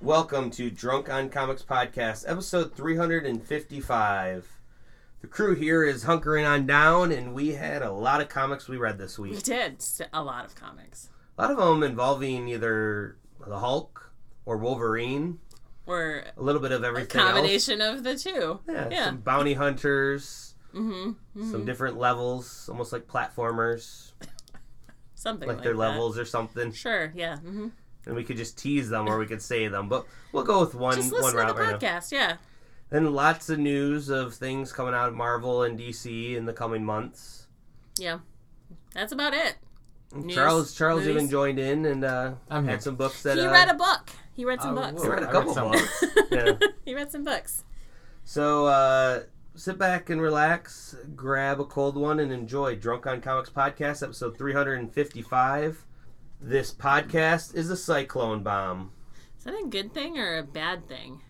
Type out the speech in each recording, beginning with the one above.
Welcome to Drunk on Comics Podcast, episode 355. The crew here is hunkering on down, and we had a lot of comics we read this week. We did a lot of comics. A lot of them involving either the Hulk or Wolverine, Or a little bit of a everything else. combination of the two. Yeah, Yeah. some bounty hunters, Mm-hmm. some different levels, almost like platformers, Something like, like, their that. levels or something. Sure. Yeah. hmm And we could just tease them or we could say them, but we'll go with one Just one listen to route the right now. podcast. Yeah. Then lots of news of things coming out of Marvel and DC in the coming months. Yeah. That's about it. News, Charles Charles movies. even joined in and uh, I'm had here. some books that he uh, read a book. He read some Oh, books. he read a I read couple some books. yeah. he read some books. So uh, sit back and relax, grab a cold one, and enjoy Drunk on Comics podcast episode 355. This podcast is a cyclone bomb. Is that a good thing or a bad thing?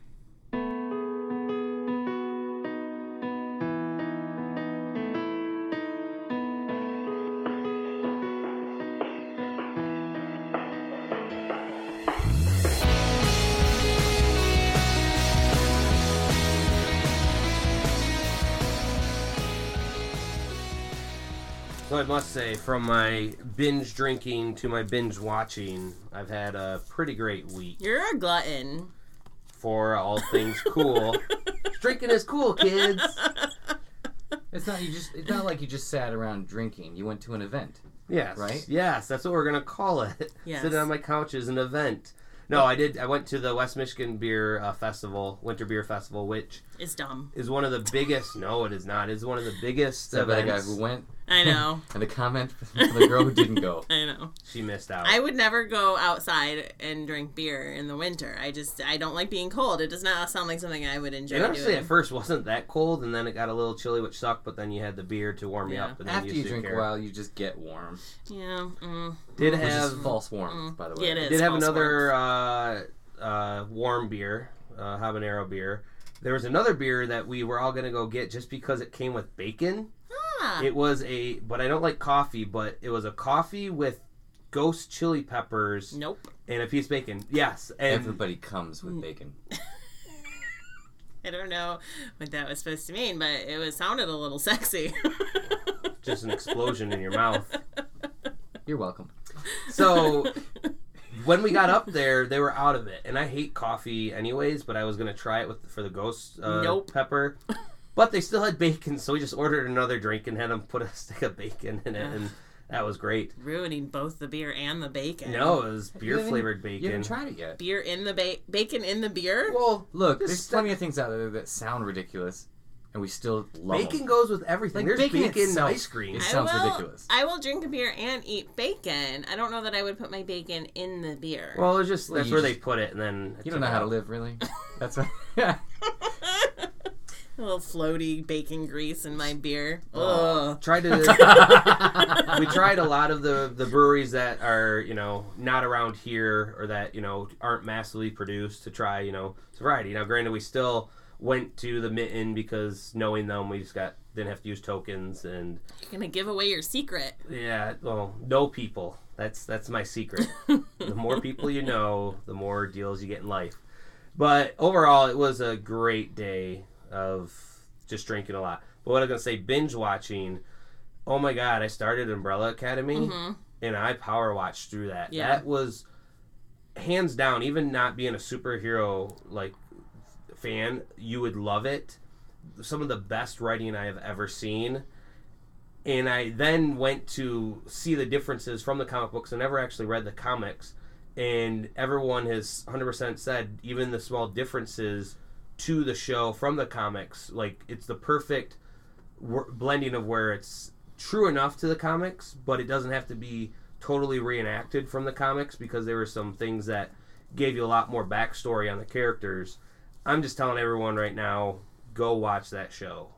I must say, from my binge drinking to my binge watching, I've had a pretty great week You're a glutton. for all things cool. Drinking is cool, kids. It's not you just. It's not like you just sat around drinking. You went to an event. Yes. Right? Yes, that's what we're gonna call it. Yes. Sitting on my couch is an event. No, I did. I went to the West Michigan Beer uh, Festival, Winter Beer Festival, which is dumb. is one of the biggest. No, it is not. It's one of the biggest So that guy events. who went I know. and the comment from the girl who didn't go. I know. She missed out. I would never go outside and drink beer in the winter. I just I don't like being cold. It does not sound like something I would enjoy and honestly, doing. at first wasn't that cold, and then it got a little chilly, which sucked. But then you had the beer to warm you up, and then After you didn't drink a while, you just get warm, yeah. Mm, Did which have is false warmth, by the way. Yeah, it is. did have false another uh, uh, warm beer, uh, habanero beer. There was another beer that we were all gonna go get just because it came with bacon. It was a, but I don't like coffee, but it was a coffee with ghost chili peppers nope. and a piece of bacon. Yes, and Everybody comes with bacon. I don't know what that was supposed to mean, but it was sounded a little sexy. just an explosion in your mouth. You're welcome. So when we got up there, they were out of it, and I hate coffee anyways. But I was gonna try it with for the ghost uh, Nope. pepper. But they still had bacon, so we just ordered another drink and had them put a stick of bacon in it, and that was great. Ruining both the beer and the bacon. No, it was beer haven't- flavored You haven't tried it yet. Beer in the ba- bacon in the beer. Well, Look, there's stuck- plenty of things out there that sound ridiculous, and we still love bacon them. goes with everything. Like There's bacon bacon, ice cream. is- I sounds will, ridiculous. I will drink a beer and eat bacon. I don't know that I would put my bacon in the beer. Well, it was just Well, that's where just- they put it, and then You don't know how to live, really. That's what. a little floaty bacon grease in my beer. Oh. Ugh. Tried to. we tried a lot of the the breweries that are you know not around here or that you know aren't massively produced to try you know variety. Now, granted, we still went to the Mitten because knowing them, we just got didn't have to use tokens and You're gonna give away your secret. yeah, well, know people. That's that's my secret. the more people you know, the more deals you get in life. But overall, it was a great day of just drinking a lot. But what I'm gonna say, binge watching. Oh my god, I started Umbrella Academy hmm and I power watched through that. Yeah. That was hands down. Even not being a superhero like fan, you would love it. Some of the best writing I have ever seen. And I then went to see the differences from the comic books. I never actually read the comics, and everyone has 100% said even the small differences to the show from the comics, like it's the perfect wor- blending of where it's true enough to the comics, but it doesn't have to be totally reenacted from the comics because there were some things that gave you a lot more backstory on the characters. I'm just telling everyone right now, go watch that show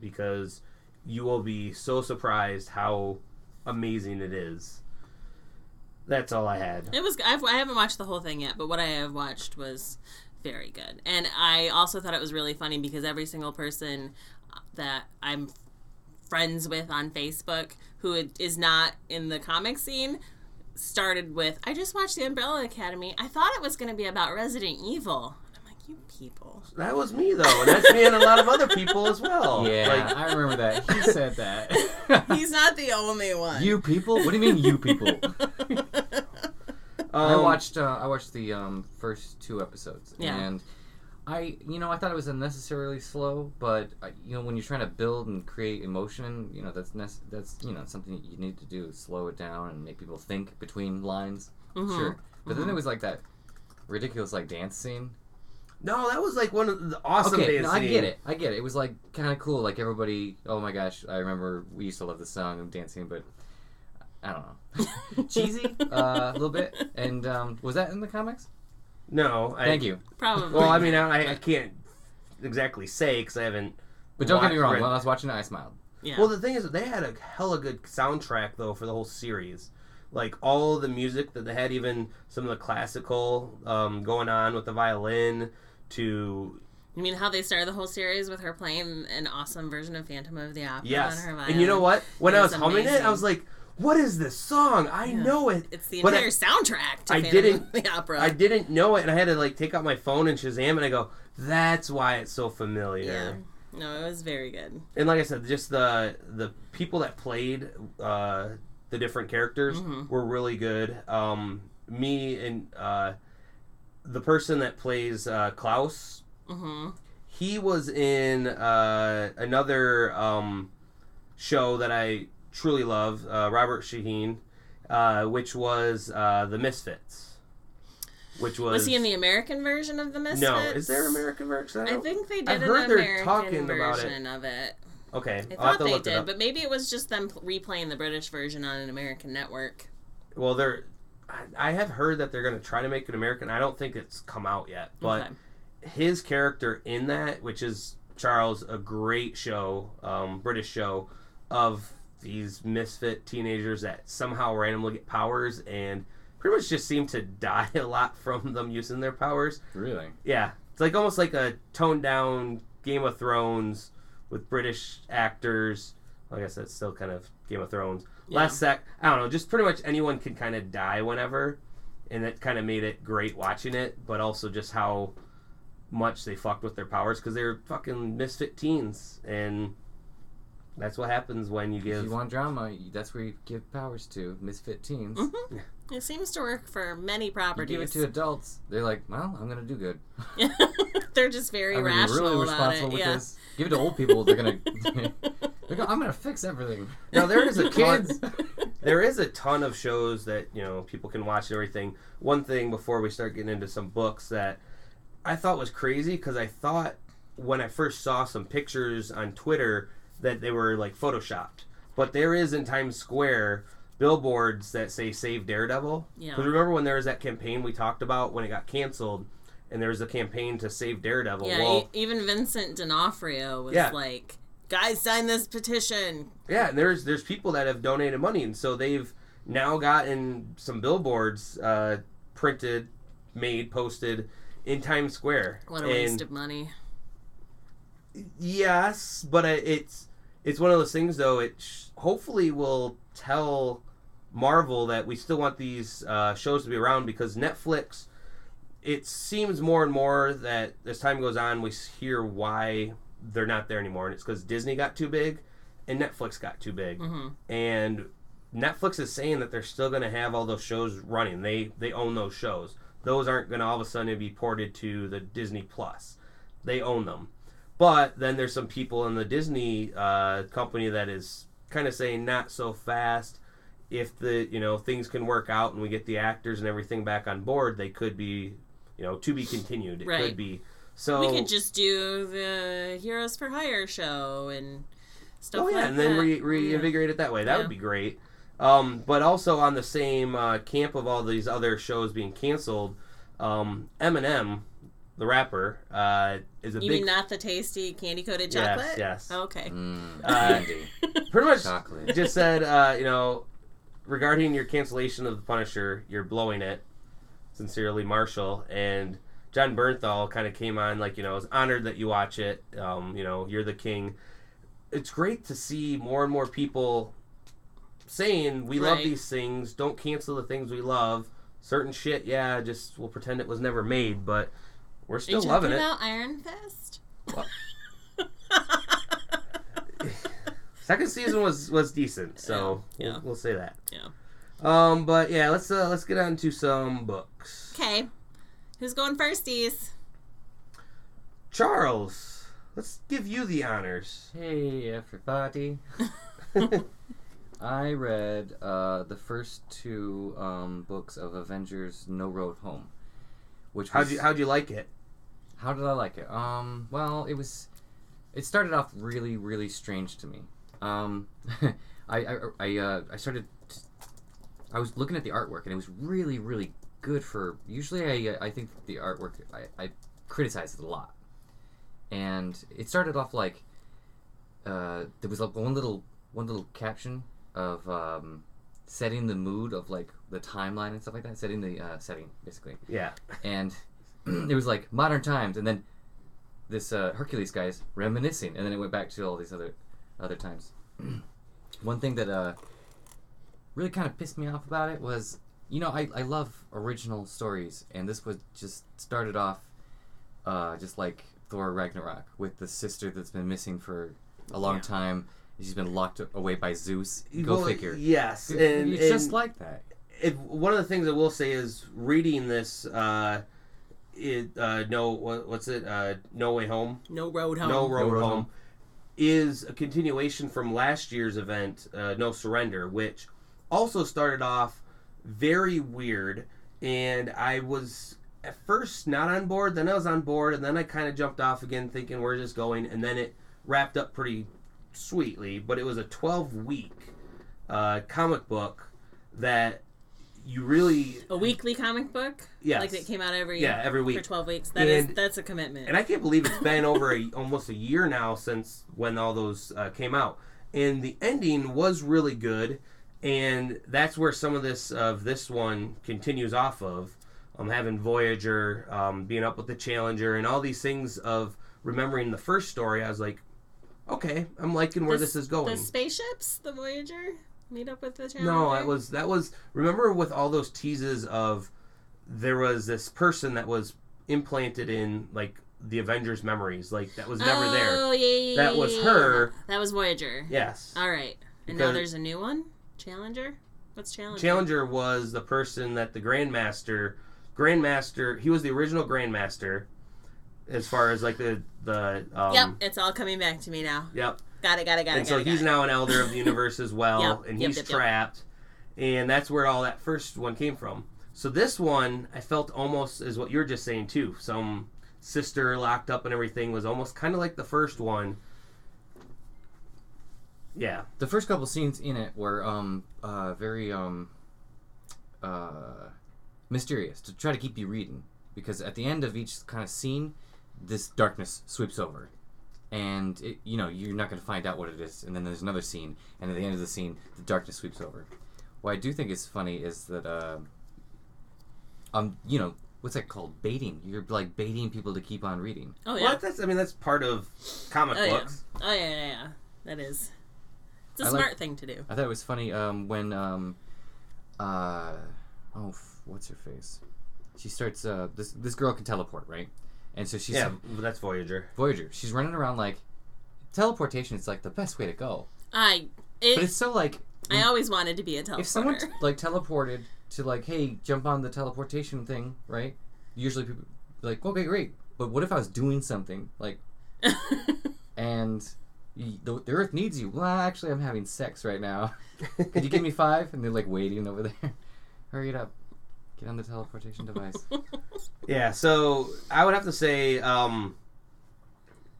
because you will be so surprised how amazing it is. That's all I had. It was. I've, I haven't watched the whole thing yet, but what I have watched was very good. And I also thought it was really funny because every single person that I'm friends with on Facebook who is not in the comic scene started with, "I just watched the Umbrella Academy. I thought it was going to be about Resident Evil." And I'm like, "You people." That was me though, and that's me and a lot of other people as well. Yeah, Like, I remember that. He said that. He's not the only one. you people? What do you mean, you people? I um, watched. Uh, I watched the um, first two episodes, Yeah. and I, you know, I thought it was unnecessarily slow. But I, you know, when you're trying to build and create emotion, you know, that's nec- that's you know something you need to do. Slow it down and make people think between lines. Mhm. Sure, but then it was like that ridiculous like dance scene. No, that was like one of the awesome okay, dance no, I scenes. get it. I get it. It was like kind of cool. Like everybody. Oh my gosh, I remember we used to love the song of dancing, but I don't know, cheesy uh, a little bit. And um, was that in the comics? No, I, Thank you. Probably. Well, I mean, I, I can't exactly say because I haven't. But don't get me wrong. read- While I was watching it, I smiled. yeah. Well, the thing is, they had a hella good soundtrack though for the whole series. Like all the music that they had, even some of the classical um, going on with the violin to you mean how they started the whole series with her playing an awesome version of Phantom of the Opera yes. on her violin? And you know what? When It I was was humming it. I was like, "What is this song? I Yeah. know it." It's the But I- entire soundtrack to I Phantom didn't- the Opera. I didn't know it, and I had to like take out my phone and Shazam, and I go, "That's why it's so familiar." yeah. No, it was very good. and like I said, just the the people that played uh, the different characters Mhm. were really good. Um, me and uh, the person that plays uh, Klaus, hmm he was in uh, another um, show that I truly love, uh, Robert Sheehan, uh, which was uh, The Misfits. Which was, Was he in the American version of the Misfits? No, is there American version? I think they did I've an heard they're American talking about it. version of it. Okay, I thought they did, but maybe it was just them replaying the British version on an American network. Well, they're. I- I have heard that they're going to try to make an American. I don't think it's come out yet, but Okay. his character in that, which is Charles, a great show, um, British show, of these misfit teenagers that somehow randomly get powers and pretty much just seem to die a lot from them using their powers. Really? Yeah, it's like almost like a toned down Game of Thrones with British actors. Well, I guess that's still kind of Game of Thrones. Yeah. Last sec, I don't know. Just pretty much anyone can kind of die whenever, and that kind of made it great watching it. But also just how much they fucked with their powers because they're fucking misfit teens, and that's what happens when you If give. you want drama, that's where you give powers to misfit teens. hmm It seems to work for many You properties. give it to adults, they're like, "Well, I'm gonna do good. They're just very I'm rational really about responsible it. with yeah. this." Give it to old people. They're gonna. they're gonna I'm gonna fix everything. Now there is a ton, Kids. there is a ton of shows that you know people can watch and everything. One thing before we start getting into some books that I thought was crazy because I thought when I first saw some pictures on Twitter that they were like photoshopped, but there is in Times Square billboards that say "Save Daredevil." Yeah. Because remember when there was that campaign we talked about when it got canceled, and there was a campaign to save Daredevil. Yeah, well, e- even Vincent D'Onofrio was Yeah. like, "Guys, sign this petition." Yeah, and there's there's people that have donated money, and so they've now gotten some billboards uh, printed, made, posted in Times Square. What a And waste of money. Yes, but it's it's one of those things though. It sh- hopefully will tell Marvel that we still want these uh, shows to be around because Netflix. It seems more and more that as time goes on, we hear why they're not there anymore, and it's because Disney got too big, and Netflix got too big, hmm and Netflix is saying that they're still going to have all those shows running. They they own those shows. Those aren't going to all of a sudden be ported to the Disney Plus. They own them. But then there's some people in the Disney uh, company that is kind of saying not so fast. If the you know things can work out and we get the actors and everything back on board, they could be you know to be continued. It Right. could be. So We could just do the Heroes for Hire show and stuff like that. Oh yeah, like and then that. re- Yeah. reinvigorate it that way. That Yeah. would be great. Um, but also on the same uh, camp of all these other shows being canceled, um, Eminem, the rapper, uh, is a You big, mean not the tasty candy coated Yes, chocolate? yes. Okay. Mm, Uh, pretty much chocolate. just said, uh, you know, regarding your cancellation of the Punisher, you're blowing it. Sincerely, Marshall and Jon Bernthal kind of came on like, you know, I was honored that you watch it. Um, you know, you're the king. It's great to see more and more people saying we love these things. Don't cancel the things we love. Certain shit, yeah, just we'll pretend it was never made, but we're Are you still loving it. about Iron Fist? What? Second season was was decent, so Yeah, yeah. We'll, we'll say that. Yeah. Um, but yeah, let's uh, let's get on to some books. Okay. Who's going firsties? Charles, let's give you the honors. Hey everybody! I read uh, the first two um, books of Avengers: No Road Home, which was How'd you how'd you like it? How did I like it? Um, well, it was. It started off really, really strange to me. Um, I, I, I, uh, I started. I was looking at the artwork, and it was really, really good for. Usually, I, uh, I think the artwork I, I criticize it a lot, and it started off like. Uh, there was like one little, one little caption of um, setting the mood of like the timeline and stuff like that, setting the uh, setting basically Yeah, and it was like modern times, and then this uh, Hercules is reminiscing, and then it went back to all these other other times. One thing that uh, really kind of pissed me off about it was, you know, I, I love original stories, and this was just started off uh, just like Thor Ragnarok with the sister that's been missing for a long Yeah. time. She's been locked away by Zeus. Go Well, figure. Yes, It- and, it's just like that. it, one of the things I will say is reading this. Uh, it uh, no what, what's it? Uh, no way home. No road home. No road, Road home. Home. is a continuation from last year's event, uh, No Surrender, which also started off very weird, and I was at first not on board, then I was on board, and then I kind of jumped off again, thinking where's this going, and then it wrapped up pretty sweetly. But it was a 12 week uh, comic book that you really A weekly comic book. Yeah, Like that came out every yeah every week for twelve weeks. That is And- that's a commitment. and I can't believe it's been over a, almost a year now since when all those uh, came out. And the ending was really good, and that's where some of this of this one continues off of. Um, having Voyager, um, being up with the Challenger, and all these things of remembering the first story. I was like, okay, I'm liking where The this is going. The spaceships, the Voyager, meet up with the Challenger. No, that was that was. Remember with all those teases of there was this person that was implanted in like the Avengers memories, like that was never there. Oh yeah, yeah, That was her. That was Voyager. Yes, All right, and now there's a new one. Challenger. What's Challenger? Challenger was the person that the Grandmaster, Grandmaster, he was the original Grandmaster, as far as like the the um, Yep, it's all coming back to me now. yep. Got it. Got it. Got and it. so got it, he's it. now an elder of the universe as well, Yep, and he's yep, yep. trapped, and that's where all that first one came from. So this one, I felt almost is what you're just saying too. Some sister locked up and everything was almost kind of like the first one. Yeah, the first couple scenes in it were um uh very um uh mysterious to try to keep you reading because at the end of each kind of scene this darkness sweeps over and it, you know you're not going to find out what it is and then there's another scene and at the end of the scene the darkness sweeps over what i do think is funny is that uh, um you know what's that called baiting you're like baiting people to keep on reading Oh well, yeah. that's I mean that's part of comic Oh yeah. books. Oh yeah, yeah, yeah. That is. It's a I like- smart thing to do. I thought it was funny um, when um, uh, oh, f- what's her face? She starts. Uh, this this girl can teleport, right? And so she's Yeah, that's Voyager. Voyager. She's running around like teleportation. is like the best way to go, I. but it's so like I always wanted to be a teleporter. if someone like teleported to like, hey, jump on the teleportation thing, right? Usually people like, okay, great. But what if I was doing something like and the, the Earth needs you? Well, actually, I'm having sex right now. Could you give me five? And they're like waiting over there. Hurry it up. Get on the teleportation device. Yeah, so I would have to say um,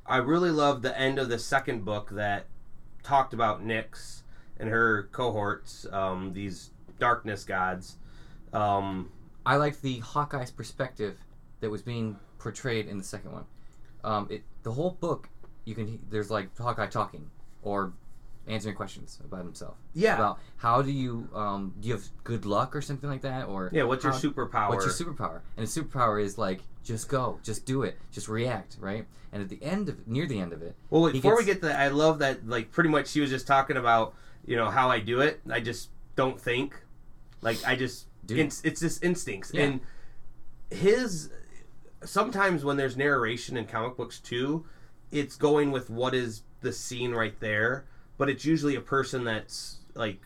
I really loved the end of the second book that talked about Nyx and her cohorts, um, these darkness gods. Um, I liked the Hawkeye's perspective that was being portrayed in the second one. Um, it the whole book you can he- there's like Hawkeye talking or answering questions about himself. yeah, About how do you um, do you have good luck or something like that or yeah. What's your how- superpower? What's your superpower? And his superpower is like just go, just do it, just react, right? And at the end of near the end of it, well, he before we get to that, I love that. Like, pretty much, she was just talking about you know how I do it. I just don't think. Like I just Dude. it's, it's just instincts Yeah. and his sometimes when there's narration in comic books too, it's going with what is the scene right there, but it's usually a person that's like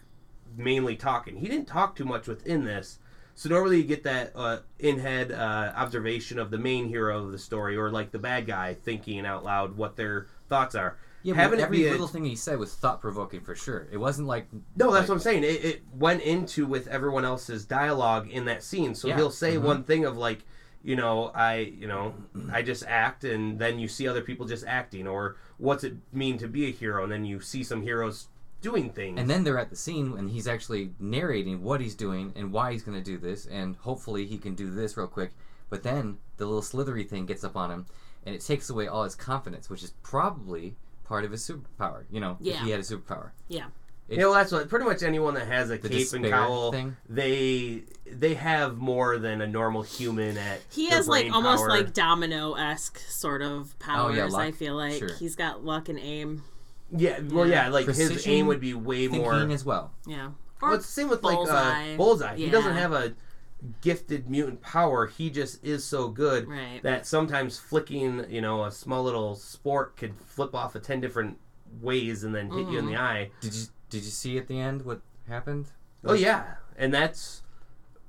mainly talking. He didn't talk too much within this. So normally you get that uh, in-head uh, observation of the main hero of the story, or like the bad guy thinking out loud what their thoughts are. Yeah, Having but every a- little thing he said was thought provoking for sure. It wasn't like No, that's like- what I'm saying. It, it went into with everyone else's dialogue in that scene. So Yeah. he'll say Mhm. one thing of like, you know, I, you know, I just act, and then you see other people just acting, or what's it mean to be a hero, and then you see some heroes doing things. And then they're at the scene and he's actually narrating what he's doing and why he's going to do this, and hopefully he can do this real quick. But then the little slithery thing gets up on him, and it takes away all his confidence, which is probably part of his superpower. You know, if he had a superpower. Yeah. You know, that's what pretty much anyone that has a The cape and cowl, thing. they they have more than a normal human at. He their has like brain almost like domino esque sort of powers. Oh, luck. I feel like Sure. he's got luck and aim. yeah, well, yeah, like his aim would be way more. as well. Yeah. Well, it's the same with like Bullseye. uh, Bullseye. He doesn't have a gifted mutant power. He just is so good Right. that sometimes flicking, you know, a small little sport could flip off a ten different ways and then hit you in the eye. Did you did you see at the end what happened? Oh yeah, and that's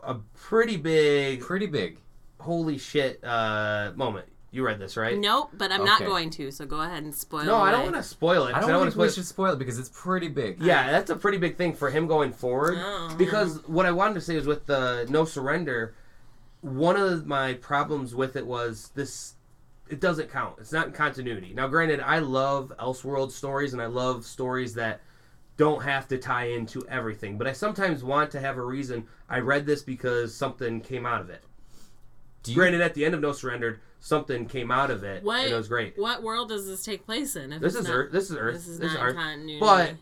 a pretty big Pretty big. holy shit uh, moment. You read this, right? Nope, but I'm not Okay. going to. So go ahead and spoil. It. No, I don't want to spoil it. 'cause I don't wanna think spoil we it. should spoil it because it's pretty big. Yeah, that's a pretty big thing for him going forward. Oh, because what I wanted to say is with the no surrender, one of my problems with it was this. It doesn't count. It's not in continuity. Now, granted, I love Elseworld stories and I love stories that don't have to tie into everything, but I sometimes want to have a reason. I read this because something came out of it. Do you, Granted, at the end of No Surrender, something came out of it, What? and it was great. What world does this take place in? If This is not, Earth. This is Earth. This is this not is Earth. continuity. But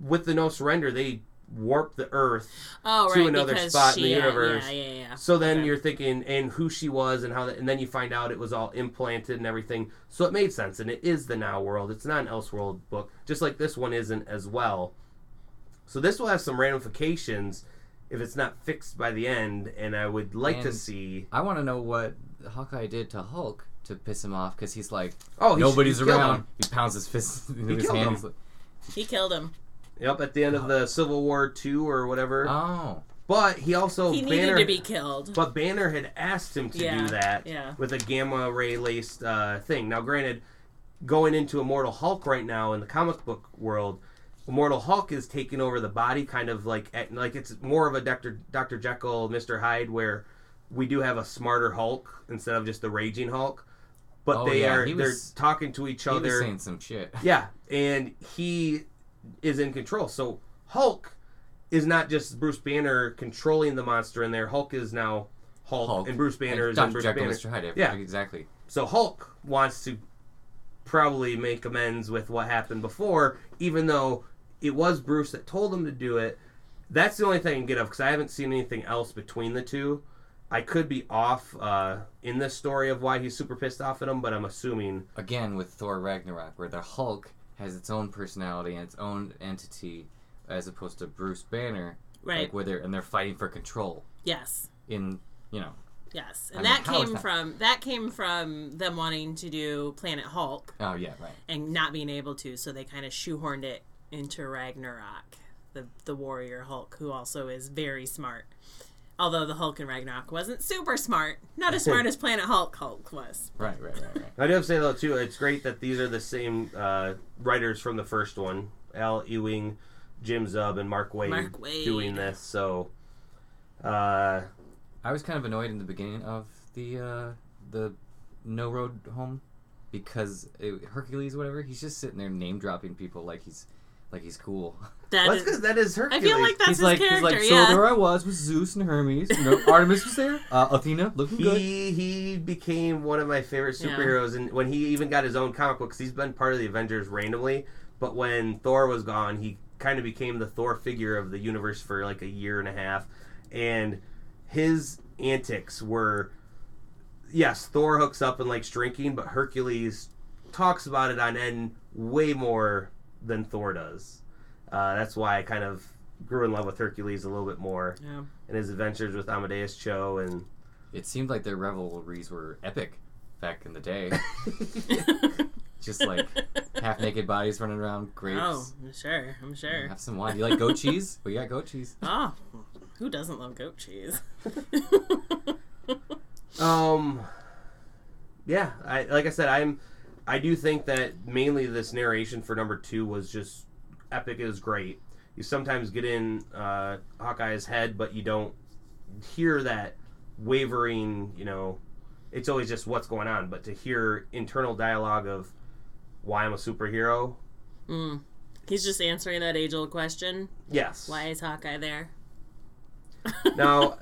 with the No Surrender, they warp the Earth oh, to right, another because spot in the universe. Yeah, yeah, yeah. So then Okay. you're thinking, and who she was, and how that, and then you find out it was all implanted and everything. So it made sense, and it is the Now World. It's not an Elseworld book, just like this one isn't as well. So this will have some ramifications if it's not fixed by the end, and I would like to see. I want to know what Hawkeye did to Hulk to piss him off because he's like, Oh, he- nobody's he killed around. He pounds his fist into He his killed hand. him. He killed him. Yep, at the end of the Civil War two or whatever. oh, but he also He needed Banner, to be killed. But Banner had asked him to Yeah, do that yeah. with a gamma ray laced uh, thing. Now, granted, going into Immortal Hulk right now in the comic book world, Immortal Hulk is taking over the body, kind of like at, like it's more of a Doctor Doctor Jekyll, Mister Hyde, where we do have a smarter Hulk instead of just the raging Hulk. But Oh, they yeah, are he they're was- talking to each he was other. saying some shit. Yeah, and he is in control. So Hulk is not just Bruce Banner controlling the monster in there. Hulk is now Hulk, Hulk and Bruce Banner is Dr. in Bruce Jekyll, Banner. Mr. Hyde. Yeah. exactly. So Hulk wants to probably make amends with what happened before, even though it was Bruce that told him to do it. That's the only thing I can get of because I haven't seen anything else between the two. I could be off uh, in this story of why he's super pissed off at him, but I'm assuming Again, with Thor Ragnarok, where the Hulk has its own personality and its own entity, as opposed to Bruce Banner, right. like where they're and they're fighting for control yes. in you know. Yes. And mean, that is came that- from that came from them wanting to do Planet Hulk Oh yeah, right. and not being able to, so they kind of shoehorned it into Ragnarok, the the warrior Hulk, who also is very smart. Although the Hulk in Ragnarok wasn't super smart, not as smart as Planet Hulk Hulk was. Right, right, right, right. I do have to say though too, it's great that these are the same uh, writers from the first one, Al Ewing, Jim Zub, and Mark Waid, Mark Waid. doing this. So, uh, I was kind of annoyed in the beginning of the uh, the No Road Home because it, Hercules, whatever, he's just sitting there name dropping people like he's like he's cool. That well, that's is- because that is I Hercules. feel like that's he's his like character. he's like so yeah. there I was with Zeus and Hermes. You know, Artemis was there. Uh, Athena looking good. he he became one of my favorite Yeah. superheroes, and when he even got his own comic books, he's been part of the Avengers randomly. But when Thor was gone, he kind of became the Thor figure of the universe for like a year and a half, and his antics were yes, Thor hooks up and likes drinking, but Hercules talks about it on end way more than Thor does. Uh, that's why I kind of grew in love with Hercules a little bit more Yeah. and his adventures with Amadeus Cho and It seemed like their revelries were epic back in the day. Just like half naked bodies running around, grapes. Oh, I'm sure. I'm sure. Have some wine. You like goat cheese? We got goat cheese. Oh, who doesn't love goat cheese? Um, yeah, I like I said, I'm, I do think that mainly this narration for number two was just epic. Is great. You sometimes get in uh, Hawkeye's head, but you don't hear that wavering. You know, it's always just what's going on. But to hear internal dialogue of why I'm a superhero, Mm. He's just answering that age old question. yes. Why is Hawkeye there? Now,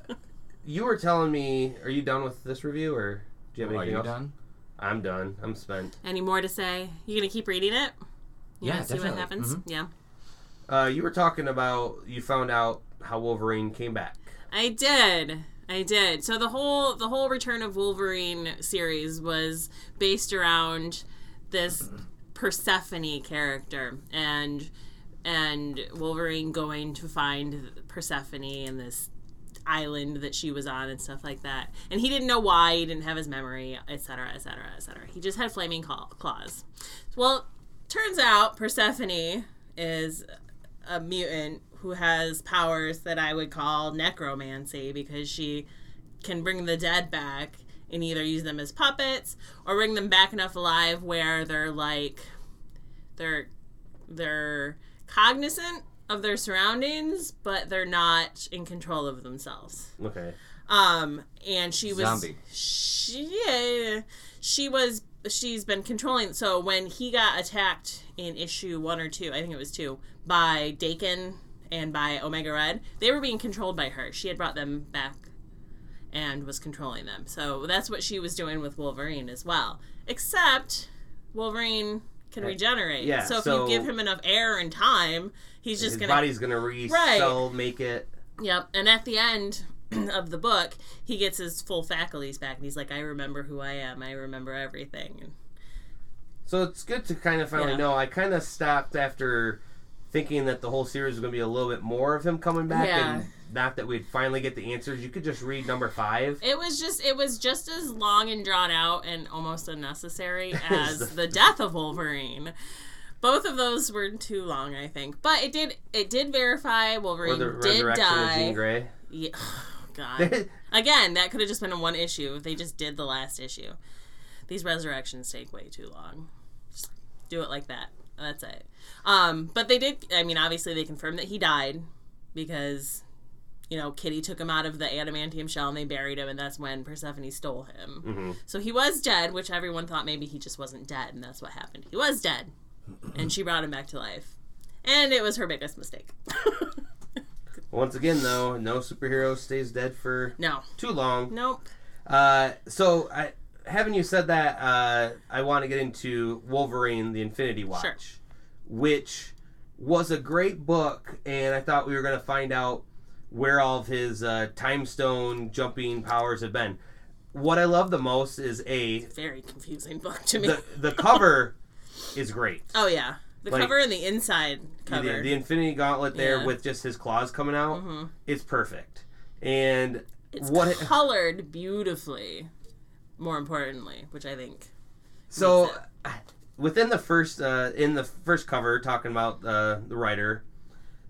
you were telling me, are you done with this review, or do you have Are anything you else? done? I'm done. I'm spent. Any more to say? You gonna keep reading it? You Yeah, wanna see what definitely. happens? Mhm. Yeah. Uh, you were talking about you found out how Wolverine came back. I did. I did. So the whole the whole Return of Wolverine series was based around this Persephone character and and Wolverine going to find Persephone in this island that she was on and stuff like that. And he didn't know why, he didn't have his memory, etc., etc., etc. He just had flaming claws. Well, turns out Persephone is a mutant who has powers that I would call necromancy because she can bring the dead back and either use them as puppets or bring them back enough alive where they're like they're they're cognizant of their surroundings but they're not in control of themselves. Okay. Um, and she was Zombie. She, yeah, she was. She's been controlling. So when he got attacked in issue one or two, I think it was two, by Daken and by Omega Red, they were being controlled by her. She had brought them back and was controlling them. So that's what she was doing with Wolverine as well. Except Wolverine can regenerate. yeah, So if so- you give him enough air and time, he's just His gonna body's gonna resell, make it. Yep. And at the end of the book, he gets his full faculties back, and he's like, "I remember who I am. I remember everything." And So it's good to kind of finally Yeah. know. I kind of stopped after thinking that the whole series was gonna be a little bit more of him coming back, Yeah. and not that we'd finally get the answers. You could just read number five. it was just, it was just as long and drawn out and almost unnecessary as the death of Wolverine. Both of those were too long, I think. But it did, it did verify Or Wolverine the did resurrection of Jean die. Grey. Yeah. God. Again, that could have just been in one issue if they just did the last issue. These resurrections take way too long. Just do it like that. That's it. Um, but they did. I mean, obviously they confirmed that he died because you know Kitty took him out of the adamantium shell and they buried him, and that's when Persephone stole him. hmm So he was dead, which everyone thought maybe he just wasn't dead, and that's what happened. He was dead, and she brought him back to life, and it was her biggest mistake. Once again, though, no superhero stays dead for no, too long. nope. Uh, so, I, having you said that, uh, I want to get into Wolverine: The Infinity Watch, Sure. which was a great book, and I thought we were going to find out where all of his uh, time stone jumping powers have been. What I love the most is a Very confusing book to me. the the cover is great. Oh yeah, the Like- cover and the inside The, cover. the Infinity Gauntlet there Yeah. with just his claws coming out, Mhm. it's perfect. And It's what colored beautifully. More importantly, which I think. So within the first uh, in the first cover, talking about uh, the writer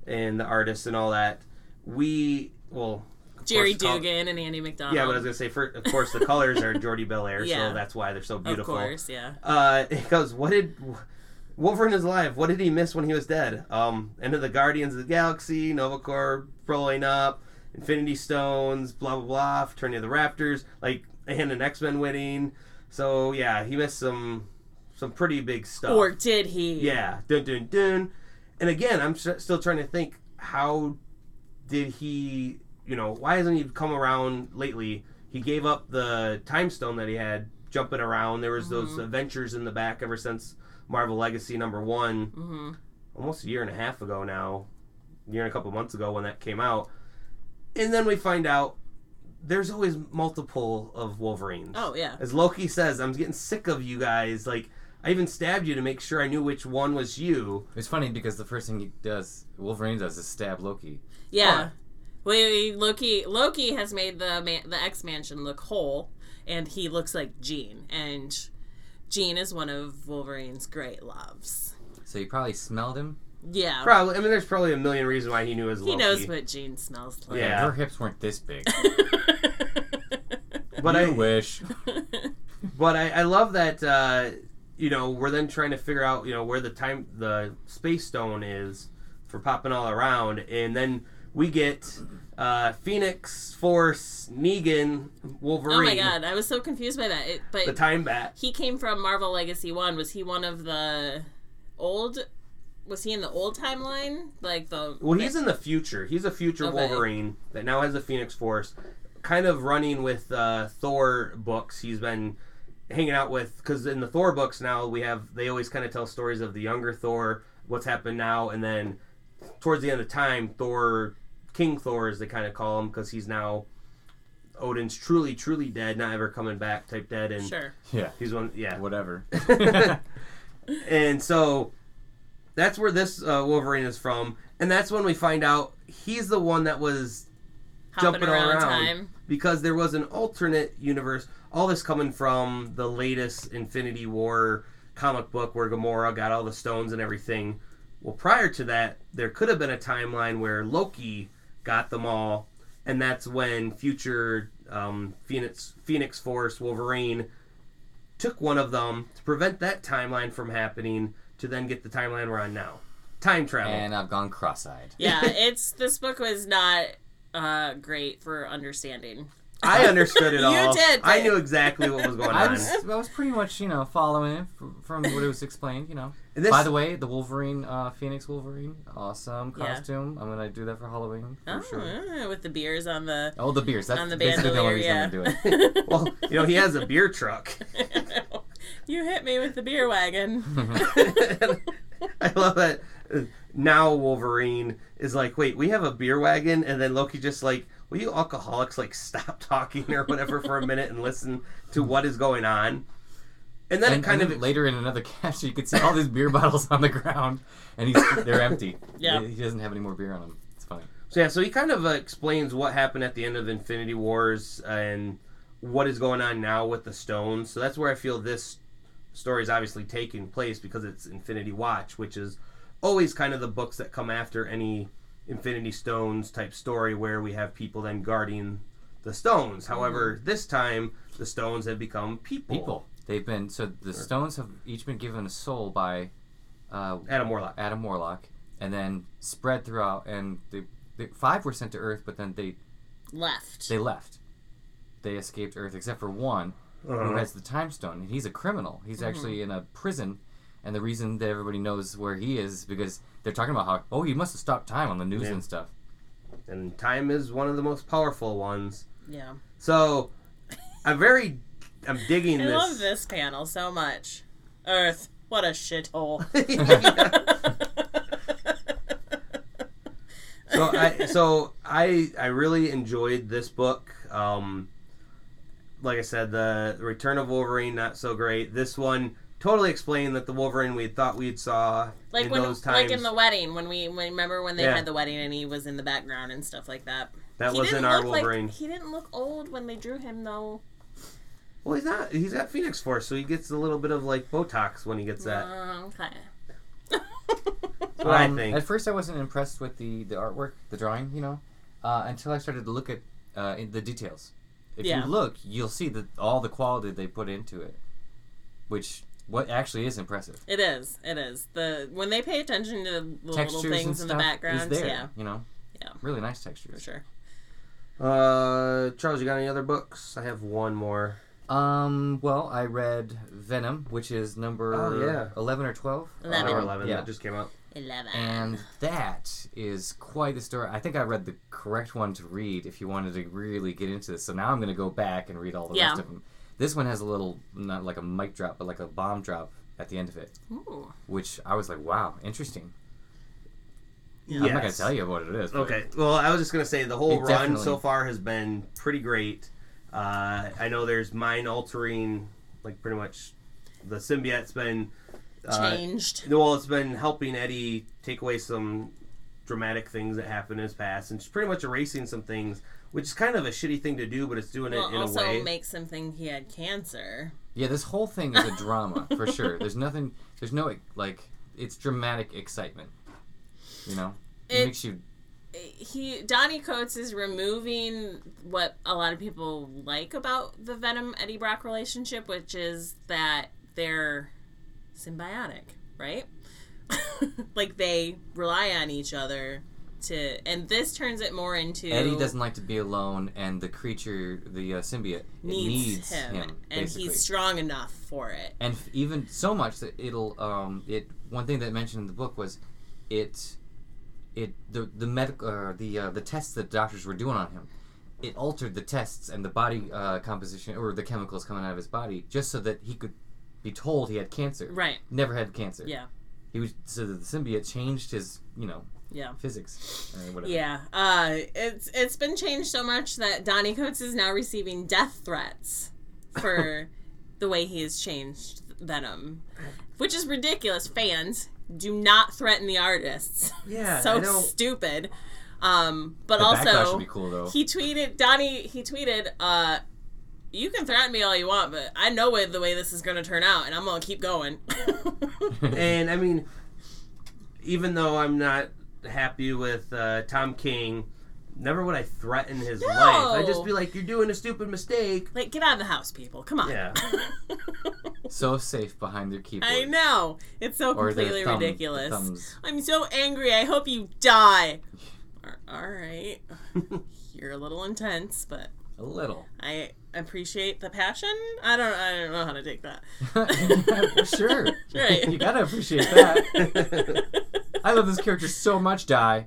and the artist and all that, we well Jerry course, col- Duggan and Andy MacDonald. Yeah, but I was gonna say, for, of course, the colors are Jordie Bellaire, Yeah. so that's why they're so beautiful. of course, yeah. Uh, it goes, what did Wolverine is alive? What did he miss when he was dead? Um, end of the Guardians of the Galaxy, Nova Corps blowing up, Infinity Stones, blah blah blah, Fraternity of the Raptors, like and an X Men winning. So yeah, he missed some some pretty big stuff. Or did he? yeah, dun dun dun. And again, I'm s- still trying to think how did he, you know, why hasn't he come around lately? He gave up the time stone that he had jumping around. There was those adventures in the back ever since Marvel Legacy number one, hmm almost a year and a half ago now, a year and a couple months ago when that came out. And then we find out there's always multiple of Wolverines. Oh yeah. As Loki says, I'm getting sick of you guys. Like, I even stabbed you to make sure I knew which one was you. It's funny because the first thing he does, Wolverine does, is stab Loki. Yeah. Well, Loki Loki has made the man, the X Mansion look whole, and he looks like Jean, and Jean is one of Wolverine's great loves. So he probably smelled him. Yeah, Probably. I mean, there's probably a million reasons why he knew it was Loki. he knows what Jean smells like. Yeah. Her hips weren't this big. But you I wish. But I, I love that uh, you know we're then trying to figure out you know where the time the space stone is for popping all around, and then we get uh, Phoenix, Force, Negan, Wolverine, oh my god, I was so confused by that. It, but the Time Bat. he came from Marvel Legacy One. Was he one of the old? Was he in the old timeline? Like the Well, he's in the future. He's a future Okay. Wolverine that now has the Phoenix Force, kind of running with uh, Thor books. He's been hanging out with because in the Thor books now we have they always kind of tell stories of the younger Thor, what's happened now, and then towards the end of time, Thor, King Thor, as they kind of call him, because he's now Odin's truly, truly dead, not ever coming back type dead, and sure. yeah. he's one, yeah, Whatever. and so that's where this uh, Wolverine is from, and that's when we find out he's the one that was Hopping jumping around, around, time. because there was an alternate universe. All this coming from the latest Infinity War comic book where Gamora got all the stones and everything. Well, prior to that, there could have been a timeline where Loki got them all, and that's when future um, Phoenix Phoenix Force Wolverine took one of them to prevent that timeline from happening to then get the timeline we're on now. Time travel. and I've gone cross-eyed. Yeah, it's this book was not uh, great for understanding. I understood it all. You did, I knew exactly what was going I on. was, I was pretty much, you know, following it from what it was explained, you know. And this- By the way, the Wolverine, uh, Phoenix Wolverine, awesome Yeah. costume. I'm gonna do that for Halloween for Oh, sure. uh, with the beers on the Oh, the beers. That's on the basically the only reason yeah. I'm gonna do it. well, you know, he has a beer truck. you hit me with the beer wagon. I love that uh, now Wolverine is like, wait, we have a beer wagon, and then Loki just like, will you alcoholics like stop talking or whatever for a minute and listen to what is going on? And then and, it kind and of later in another cache, you could see all these beer bottles on the ground, and he's they're empty. Yeah. he doesn't have any more beer on him. It's funny. So yeah, so he kind of uh, explains what happened at the end of Infinity Wars and what is going on now with the stones. So that's where I feel this story is obviously taking place because it's Infinity Watch, which is always kind of the books that come after any Infinity Stones type story where we have people then guarding the stones. However, this time the stones have become people. People. They've been so the stones have each been given a soul by uh, Adam Warlock. Adam Warlock, and then spread throughout. And the, the five were sent to Earth, but then they Left. they left. They escaped Earth, except for one Uh-huh. who has the time stone, and he's a criminal. He's actually in a prison, and the reason that everybody knows where he is is because they're talking about how oh he must have stopped time on the news Yeah. and stuff. And time is one of the most powerful ones. yeah. So I'm very I'm digging this I this. love this panel so much. Earth, what a shithole. so I so I I really enjoyed this book. Um, like I said, the Return of Wolverine not so great. This one totally explained that the Wolverine we thought we'd saw like in when, those times like in the wedding when we when, remember when they Yeah. had the wedding and he was in the background and stuff like that. that he wasn't our look like- Wolverine. he didn't look old when they drew him though. Well, he's not. He's got Phoenix Force, so he gets a little bit of like Botox when he gets that. Uh, okay. That's what I Um, think. At first, I wasn't impressed with the, the artwork, the drawing, you know, uh, until I started to look at uh, in the details. If Yeah. you look, you'll see that all the quality they put into it, which what actually is impressive. It is. It is. The when they pay attention to the little, Textures little and things in stuff the background, is there, yeah, you know. Yeah. Really nice textures. for sure. Uh, Charles, you got any other books? I have one more. Um. Well, I read Venom, which is number Oh, yeah. eleven or twelve. Eleven. Number eleven. Yeah. That just came out. Eleven. And that is quite the story. I think I read the correct one to read if you wanted to really get into this. So now I'm going to go back and read all the Yeah. rest of them. This one has a little, not like a mic drop, but like a bomb drop at the end of it, Ooh. which I was like, wow, interesting. Yeah. I'm not going to tell you what it is. Okay. Well, I was just gonna say the whole run so far has been pretty great. Uh, I know there's mind altering, like pretty much the symbiote's been uh, Changed. well, it's been helping Eddie take away some dramatic things that happened in his past, and just pretty much erasing some things, which is kind of a shitty thing to do, but it's doing Well, it in a way. also way. makes him think he had cancer. Yeah, this whole thing is a drama for sure. There's nothing. There's no like. It's dramatic excitement. You know, it, It- makes you. He Donny Cates is removing what a lot of people like about the Venom Eddie Brock relationship, which is that they're symbiotic, right? like they rely on each other to, and this turns it more into Eddie doesn't like to be alone, and the creature, the uh, symbiote, needs, needs him, him, and basically. he's strong enough for it. and f- even so much that it'll um it one thing that mentioned in the book was it it the the medical uh, the uh, the tests that doctors were doing on him it altered the tests and the body uh, composition or the chemicals coming out of his body just so that he could be told he had cancer Right? never had cancer Yeah. he was so that the symbiote changed his you know Yeah. physics or whatever Yeah, uh, it's it's been changed so much that Donny Cates is now receiving death threats for the way he has changed Venom, which is ridiculous. Fans do not threaten the artists. Yeah, so stupid. Um, but the also be cool though he tweeted Donny. He tweeted, uh, "You can threaten me all you want, but I know way- the way this is going to turn out, and I'm going to keep going." and I mean, even though I'm not happy with uh, Tom King, never would I threaten his No. life. I'd just be like, "You're doing a stupid mistake." like, get out of the house, people. Come on. Yeah. so safe behind their keyboard I know. It's so or completely thumb- ridiculous. I'm so angry. I hope you die. All right. You're a little intense, but a little I appreciate the passion. I don't I don't know how to take that. Yeah, sure Right. you gotta appreciate that I love this character so much, Die.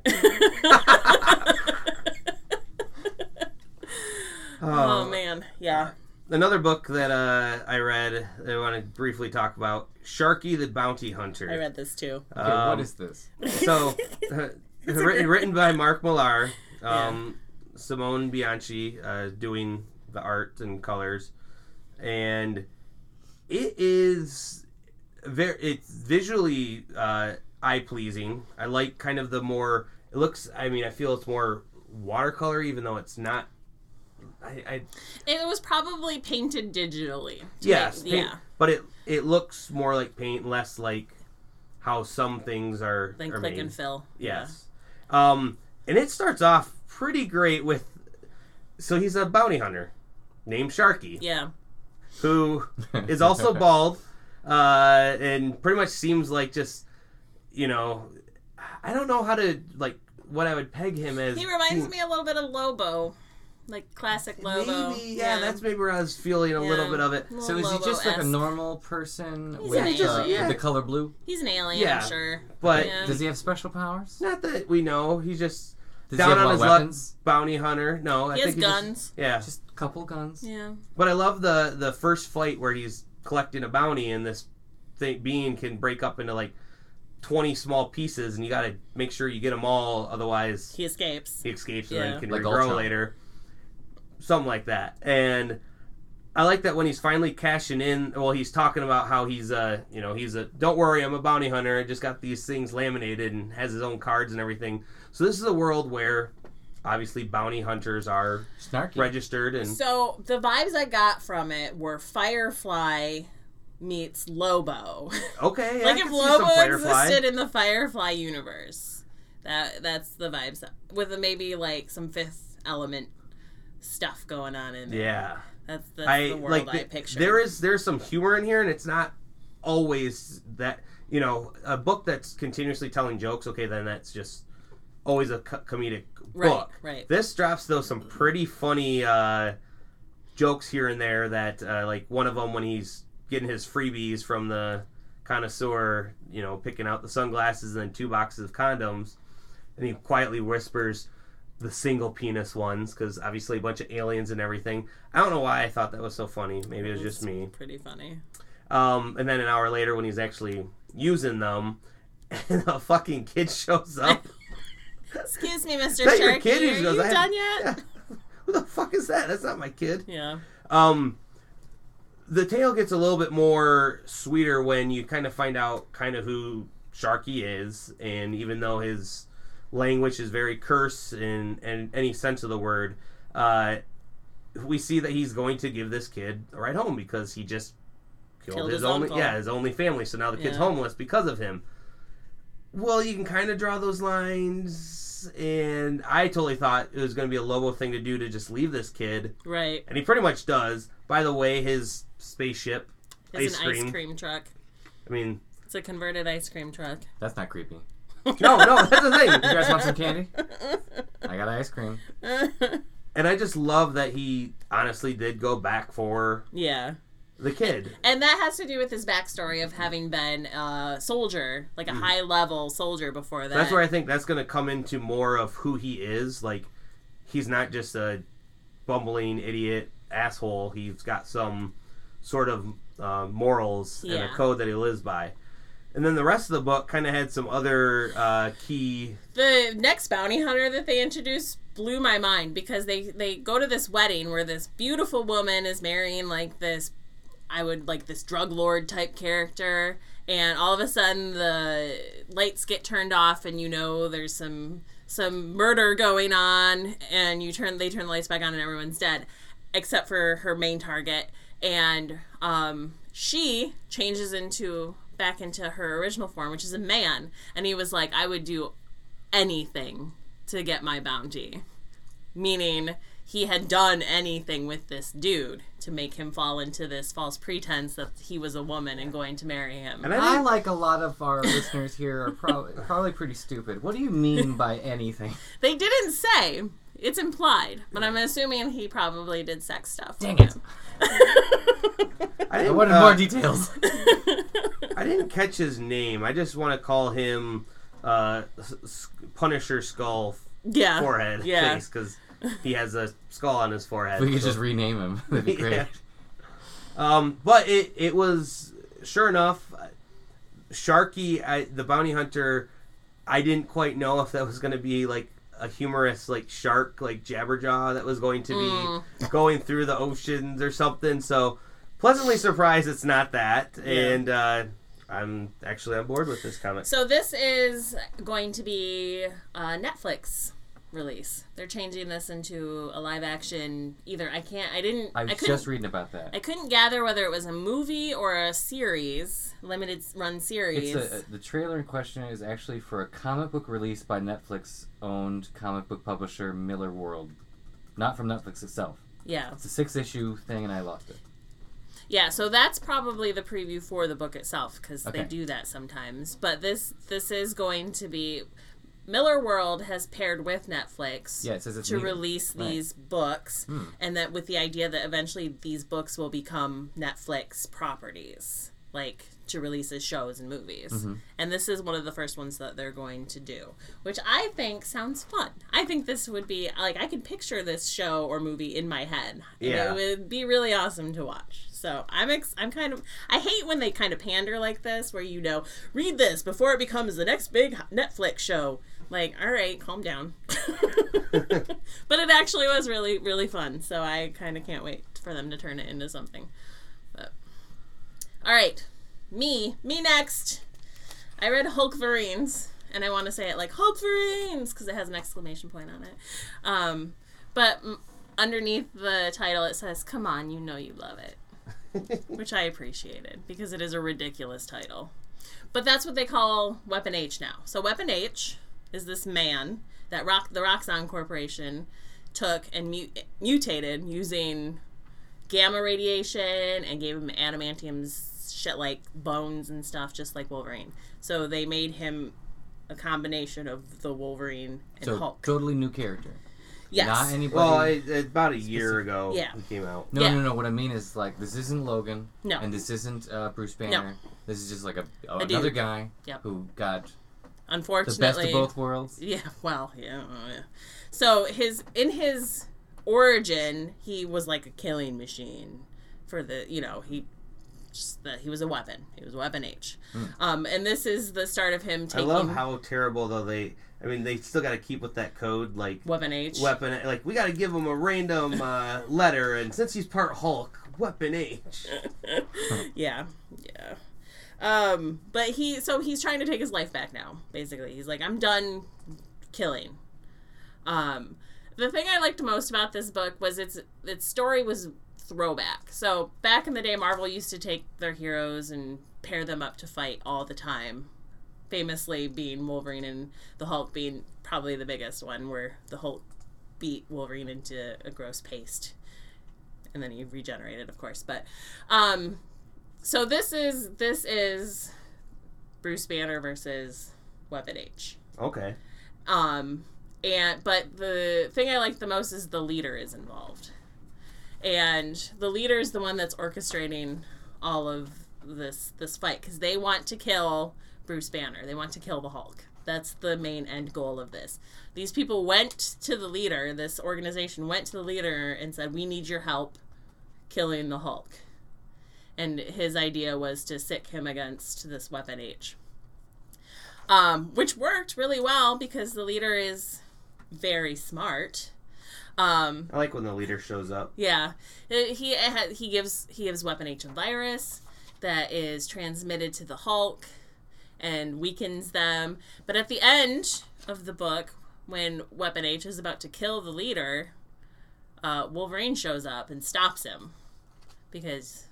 Oh man. Yeah. Another book that uh, I read, that I want to briefly talk about Sharky the Bounty Hunter. I read this too. Okay, Um, what is this? So, uh, written, written by Mark Millar, Yeah. um, Simone Bianchi uh, doing the art and colors, and it is very it's visually uh, eye pleasing. I like kind of the more. It looks. I mean, I feel it's more watercolor, even though it's not. I, I It was probably painted digitally. yes, make- paint- yeah. but it it looks more like paint, less like how some things are. Then are click made. and fill. Yes. Um, and it starts off pretty great with. So he's a bounty hunter named Sharky, Yeah. who is also bald, uh, and pretty much seems like just, you know, I don't know how to like what I would peg him as. He reminds being- me a little bit of Lobo. Like classic Lobo. Maybe, yeah, that's maybe where I was feeling a little bit of it. So is he just like a normal person He's with an uh, alien. Yeah. the color blue? He's an alien, Yeah. I'm sure. But Yeah. Does he have special powers? not that we know, he's just Does down he have on his of luck, bounty hunter. No, I He has think he just- guns. yeah, Just a couple guns. Yeah. But I love the the first fight where he's collecting a bounty and this thing, being can break up into like twenty small pieces, and you got to make sure you get them all, otherwise He escapes. he escapes and Yeah. then can Like regrow Ultron. later. Something like that, and I like that when he's finally cashing in. Well, he's talking about how he's uh you know he's a don't worry I'm a bounty hunter. I just got these things laminated and has his own cards and everything. So this is a world where obviously bounty hunters are Snarky. registered and So the vibes I got from it were Firefly meets Lobo. okay. like I if can see some Lobo existed in the Firefly universe. That that's the vibes with maybe like some fifth element stuff going on in there. Yeah. That's, that's I the world like I picture. there is there's some humor in here and it's not always that you know a book that's continuously telling jokes okay then that's just always a co- comedic right, book right. this drops though some pretty funny uh jokes here and there that uh, like one of them when he's getting his freebies from the connoisseur you know picking out the sunglasses and then two boxes of condoms and he quietly whispers the single penis ones because obviously a bunch of aliens and everything. I don't know why I thought that was so funny. Maybe it was just me. Pretty funny. Um, and then an hour later, when he's actually using them, and a fucking kid shows up. Excuse me, Mr. Is that your Sharky. kid? Are goes, you "I done yet? Yeah. Who the fuck is that? That's not my kid. Yeah. Um, the tale gets a little bit more sweeter when you kind of find out kind of who Sharky is, and even though his language is very curse in, in any sense of the word, uh, we see that he's going to give this kid a ride home because he just killed, Killed his, his only uncle. yeah his only family. So now the kid's Yeah. homeless because of him. Well, you can kind of draw those lines, and I totally thought it was going to be a Lobo thing to do to just leave this kid, Right. and he pretty much does. By the way, his spaceship, It's ice an cream. ice cream truck. I mean, It's a converted ice cream truck. That's not creepy. No, no, that's the thing. You guys want some candy? I got ice cream. And I just love that he honestly did go back for yeah. the kid. And that has to do with his backstory of having been a soldier, like a high level soldier before that. That's where I think that's going to come into more of who he is. Like, he's not just a bumbling idiot asshole. He's got some sort of uh, morals and a code that he lives by. And then the rest of the book kind of had some other uh, key. the next bounty hunter that they introduced blew my mind because they they go to this wedding where this beautiful woman is marrying like this I would like this drug lord type character and all of a sudden the lights get turned off and you know there's some some murder going on and you turn they turn the lights back on and everyone's dead except for her main target and um she changes into back into her original form which is a man and he was like I would do anything to get my bounty. Meaning he had done anything with this dude to make him fall into this false pretense that he was a woman and going to marry him. And I I like a lot of our listeners here are probably probably pretty stupid. What do you mean by anything? They didn't say. It's implied, but I'm assuming he probably did sex stuff. Dang it. I, I didn't, wanted uh, more details. I didn't catch his name. I just want to call him uh, S- S- Punisher Skull yeah. forehead Yeah. face because he has a skull on his forehead. we could So- just rename him. That'd be great. Yeah. Um, but it it was sure enough, Sharky, I, the bounty hunter. I didn't quite know if that was going to be like a humorous like shark like Jabberjaw that was going to be Mm. going through the oceans or something. So pleasantly surprised it's not that, and uh, I'm actually on board with this comic. So this is going to be a Netflix release. They're changing this into a live action. Either I can't. I didn't. I I was couldn't. just reading about that. I couldn't gather whether it was a movie or a series, limited run series. It's a, the trailer in question is actually for a comic book release by Netflix owned comic book publisher Millarworld. Not from Netflix itself. yeah, It's a six issue thing and I loved it. yeah. So that's probably the preview for the book itself because they do that sometimes. But this this is going to be Millarworld has paired with Netflix. Yeah, it says to neither. release Right. these books, Hmm. and that with the idea that eventually these books will become Netflix properties, like to release as shows and movies. Mm-hmm. And this is one of the first ones that they're going to do, which I think sounds fun. I think this would be like I can picture this show or movie in my head. Yeah. it would be really awesome to watch. So I'm ex- I'm kind of I hate when they kind of pander like this, where you know read this before it becomes the next big Netflix show. Like, all right, calm down. but it actually was really really fun. So I kind of can't wait for them to turn it into something. But all right, me me next. I read Hulkverines, and I want to say it like Hulkverines because it has an exclamation point on it. Um, but mm, underneath the title, it says, "Come on, you know you love it," which I appreciated because it is a ridiculous title. But that's what they call Weapon H now. So Weapon H is this man that Rock the Roxxon Corporation took and mu- mutated using gamma radiation and gave him adamantium's shit like bones and stuff, just like Wolverine. So they made him a combination of the Wolverine and So Hulk. totally new character. yes. Not anybody. Well, it, it- about a year ago, Yeah. it came out. no, yeah. no, no. What I mean is like this isn't Logan. No. And this isn't uh, Bruce Banner. No. This is just like a, A dude. another guy Yep. who got the Unfortunately, best of both worlds. Yeah, well, yeah, uh, yeah. So his in his origin, he was like a killing machine for the you know he just that he was a weapon. He was weapon H. Um, and this is the start of him I taking love how terrible though they. I mean, they still got to keep with that code, like weapon H. weapon. Like we got to give him a random uh, letter, and since he's part Hulk, Weapon H. yeah, yeah. Um, but he so he's trying to take his life back now. Basically, he's like, I'm done killing. Um, the thing I liked most about this book was its its story was throwback. So back in the day, Marvel used to take their heroes and pair them up to fight all the time. Famously, being Wolverine and the Hulk being probably the biggest one, where the Hulk beat Wolverine into a gross paste, and then he regenerated, of course. But um, so this is this is Bruce Banner versus Weapon H. Okay. Um, and but the thing I like the most is the leader is involved, and the leader is the one that's orchestrating all of this this fight because they want to kill Bruce Banner. They want to kill the Hulk. That's the main end goal of this. These people went to the leader. This organization went to the leader and said, "We need your help killing the Hulk." And his idea was to sick him against this weapon H um, which worked really well because the leader is very smart. Um, I like when the leader shows up. yeah, he he gives he gives Weapon H a virus that is transmitted to the Hulk and weakens them. But at the end of the book, when Weapon H is about to kill the leader, uh, Wolverine shows up and stops him because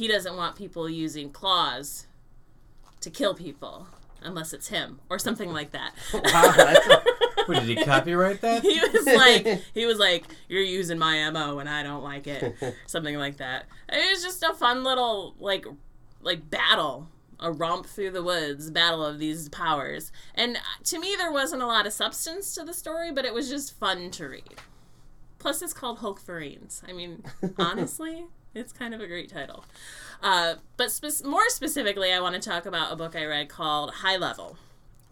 he doesn't want people using claws to kill people unless it's him or something like that. Wow, that's a, Wait, did he copyright that? he was like he was like you're using my mo and i don't like it something like that it was just a fun little like like battle a romp through the woods battle of these powers and uh, to me there wasn't a lot of substance to the story but it was just fun to read plus it's called Hulkverines. i mean honestly it's kind of a great title uh, but spe- more specifically i want to talk about a book i read called high level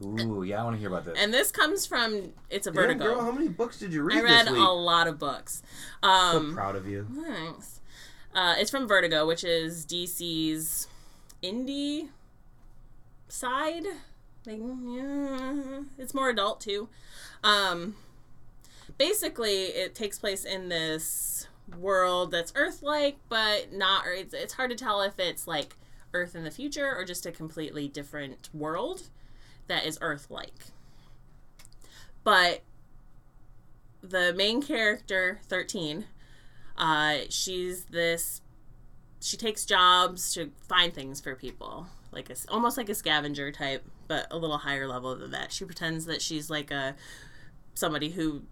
Ooh, yeah, I want to hear about this. and this comes from it's a Damn, vertigo girl, how many books did you read I read this a lot of books. so Um, proud of you. thanks. Uh, it's from Vertigo, which is DC's indie side. Like, yeah, it's more adult too. Um, basically, it takes place in this world that's Earth-like, but not. Or it's, it's hard to tell if it's like Earth in the future or just a completely different world that is Earth-like. But the main character, 13, uh, she's this. She takes jobs to find things for people, like a, almost like a scavenger type, but a little higher level than that. She pretends that she's like a somebody who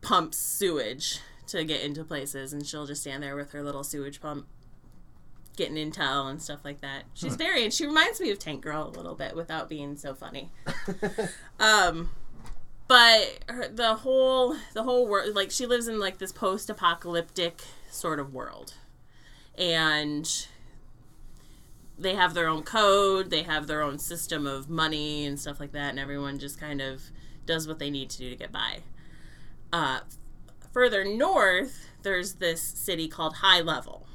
pumps sewage to get into places, and she'll just stand there with her little sewage pump, getting intel and stuff like that. She's very, and she reminds me of Tank Girl a little bit without being so funny. Um, but her, the whole the whole world like she lives in like this post-apocalyptic sort of world and they have their own code they have their own system of money and stuff like that and everyone just kind of does what they need to do to get by uh, further north there's this city called high level.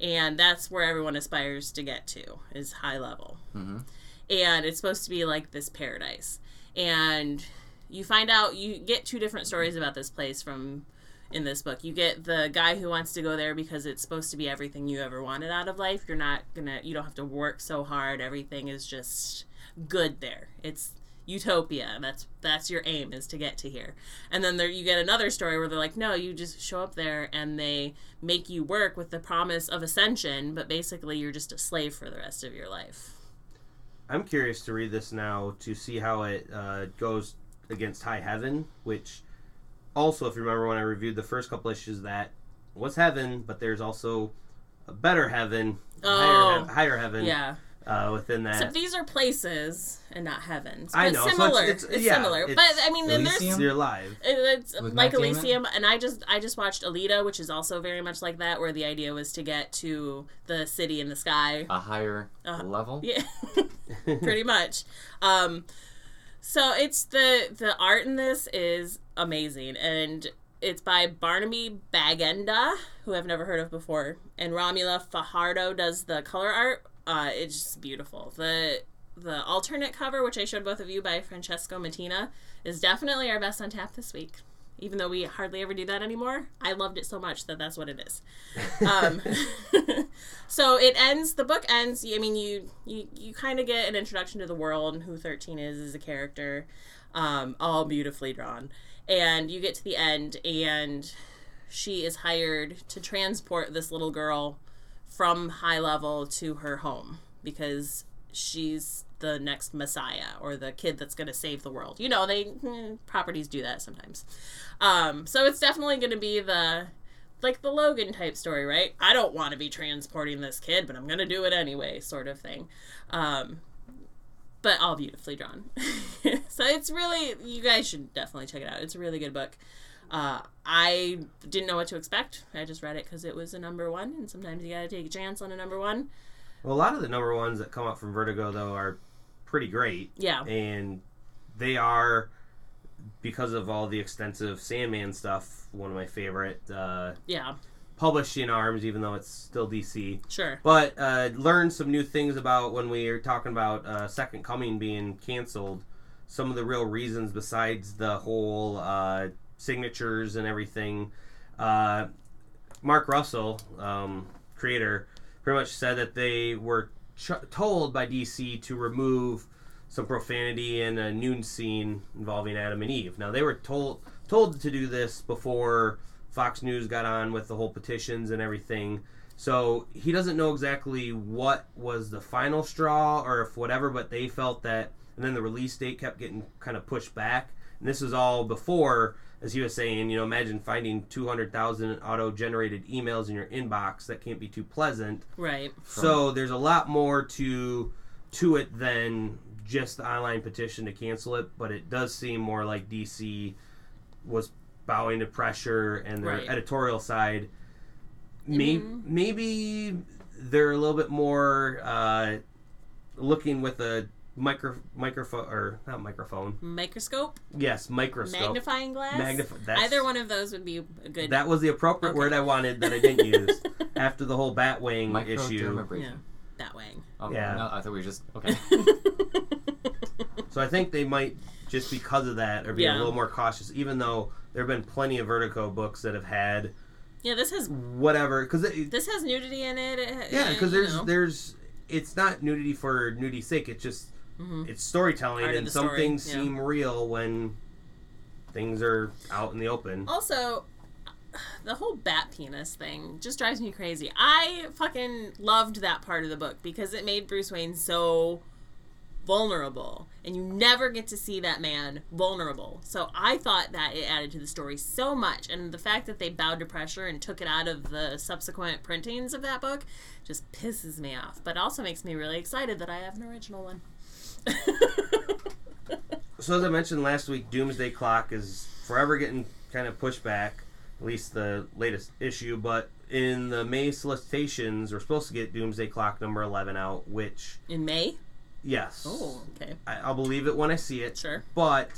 And that's where everyone aspires to get to is high level. Mhm. and it's supposed to be like this paradise. And you find out you get two different stories about this place from in this book. You get the guy who wants to go there because it's supposed to be everything you ever wanted out of life. You're not gonna you don't have to work so hard. Everything is just good there. It's utopia. That's that's your aim is to get to here. And then there you get another story where they're like no you just show up there and they make you work with the promise of ascension but basically you're just a slave for the rest of your life. I'm curious to read this now to see how it uh, goes against High Heaven, which also, if you remember when I reviewed the first couple issues, that was heaven, but there's also a better heaven, Oh. higher, higher heaven. Yeah uh, within that. Except these are places and not heavens. But I know, so it's- similar. it's- It's, yeah, similar. it's but I mean, then there's Elysium? You're live. it's With like Matt Elysium, and I just I just watched Alita, which is also very much like that, where the idea was to get to the city in the sky. A higher Uh, level? Yeah, pretty much. Um, so it's the the art in this is amazing, and it's by Barnaby Bagenda, who I've never heard of before, and Romulo Fajardo does the color art. Uh, it's just beautiful. the The alternate cover, which I showed both of you by Francesco Mattina, is definitely our best on tap this week. even though we hardly ever do that anymore. I loved it so much that that's what it is. Um, so it ends. The book ends. I mean, you you you kind of get an introduction to the world and who Thirteen is as a character, um, all beautifully drawn, and you get to the end, and she is hired to transport this little girl from high level to her home because she's the next messiah or the kid that's going to save the world. You know, they eh, properties do that sometimes. Um, so it's definitely going to be the like the Logan type story, right? I don't want to be transporting this kid, but I'm going to do it anyway, sort of thing. Um, but all beautifully drawn. so it's really you guys should definitely check it out. It's a really good book. Uh, I didn't know what to expect. I just read it because it was a number one, and sometimes you got to take a chance on a number one. Well, a lot of the number ones that come out from Vertigo though are pretty great, Yeah. and they are because of all the extensive Sandman stuff. One of my favorite uh, Yeah. published in Arms, even though it's still DC. Sure. But uh, learned some new things about when we were talking about uh, Second Coming being canceled. Some of the real reasons, besides the whole uh, signatures and everything. Uh, Mark Russell, um, creator, pretty much said that they were ch- told by DC to remove some profanity in a noon scene involving Adam and Eve. Now they were told told to do this before Fox News got on with the whole petitions and everything. So he doesn't know exactly what was the final straw or if whatever, but they felt that, and then the release date kept getting kind of pushed back. And this was all before, as he was saying, you know, imagine finding 200,000 auto generated emails in your inbox. That can't be too pleasant. Right. So there's a lot more to to it than just the online petition to cancel it, but it does seem more like DC was bowing to pressure and their Right. editorial side. Maybe maybe they're a little bit more uh, looking with a micro microphone or not microphone. Microscope, Yes, microscope. magnifying glass. Magnif- that's- Either one of those would be a good. That was the appropriate Okay. word I wanted that I didn't use after the whole Batwing issue. Microdermabrasion. yeah, that way. Oh, Yeah. no, I thought we were just okay. So I think they might just because of that or be a little more cautious, even though there have been plenty of Vertigo books that have had Yeah, this has whatever. Because this has nudity in it. it yeah, because there's know. there's it's not nudity for nudity's sake. It's just Mm-hmm. it's storytelling, and some story, things yeah. seem real when things are out in the open. Also, the whole bat penis thing just drives me crazy. I fucking loved that part of the book because it made Bruce Wayne so vulnerable. And you never get to see that man vulnerable. So I thought that it added to the story so much. And the fact that they bowed to pressure and took it out of the subsequent printings of that book just pisses me off. But also makes me really excited that I have an original one. So as I mentioned last week, Doomsday Clock is forever getting kind of pushed back, at least the latest issue. But in the May solicitations, we're supposed to get Doomsday Clock number eleven out, which In May? yes, Oh, okay. I, I'll believe it when I see it. Sure. But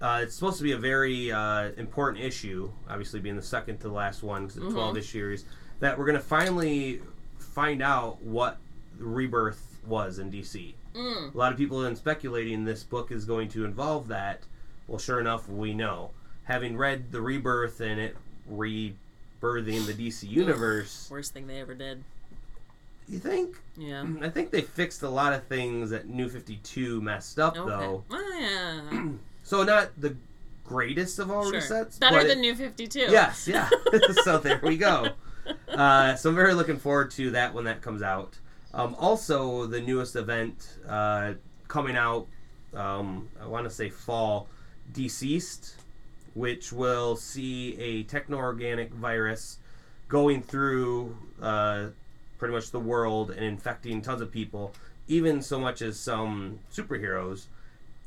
uh, it's supposed to be a very uh, important issue, obviously being the second to the last one because it's a 12 issue series, that we're going to finally find out what rebirth was in DC. Mm. A lot of people have been speculating this book is going to involve that. Well, sure enough, we know. Having read the rebirth and it rebirthing the DC universe, Worst thing they ever did. you think? Yeah. I think they fixed a lot of things that New 52 messed up, Okay. though. Oh, yeah. So not the greatest of all Sure. resets. Better than it- New 52. Yes, yeah. so there we go. Uh, so I'm very looking forward to that when that comes out. Um, also, the newest event uh, coming out, um, I want to say fall, DCeased, which will see a techno-organic virus going through uh, pretty much the world and infecting tons of people, even so much as some superheroes.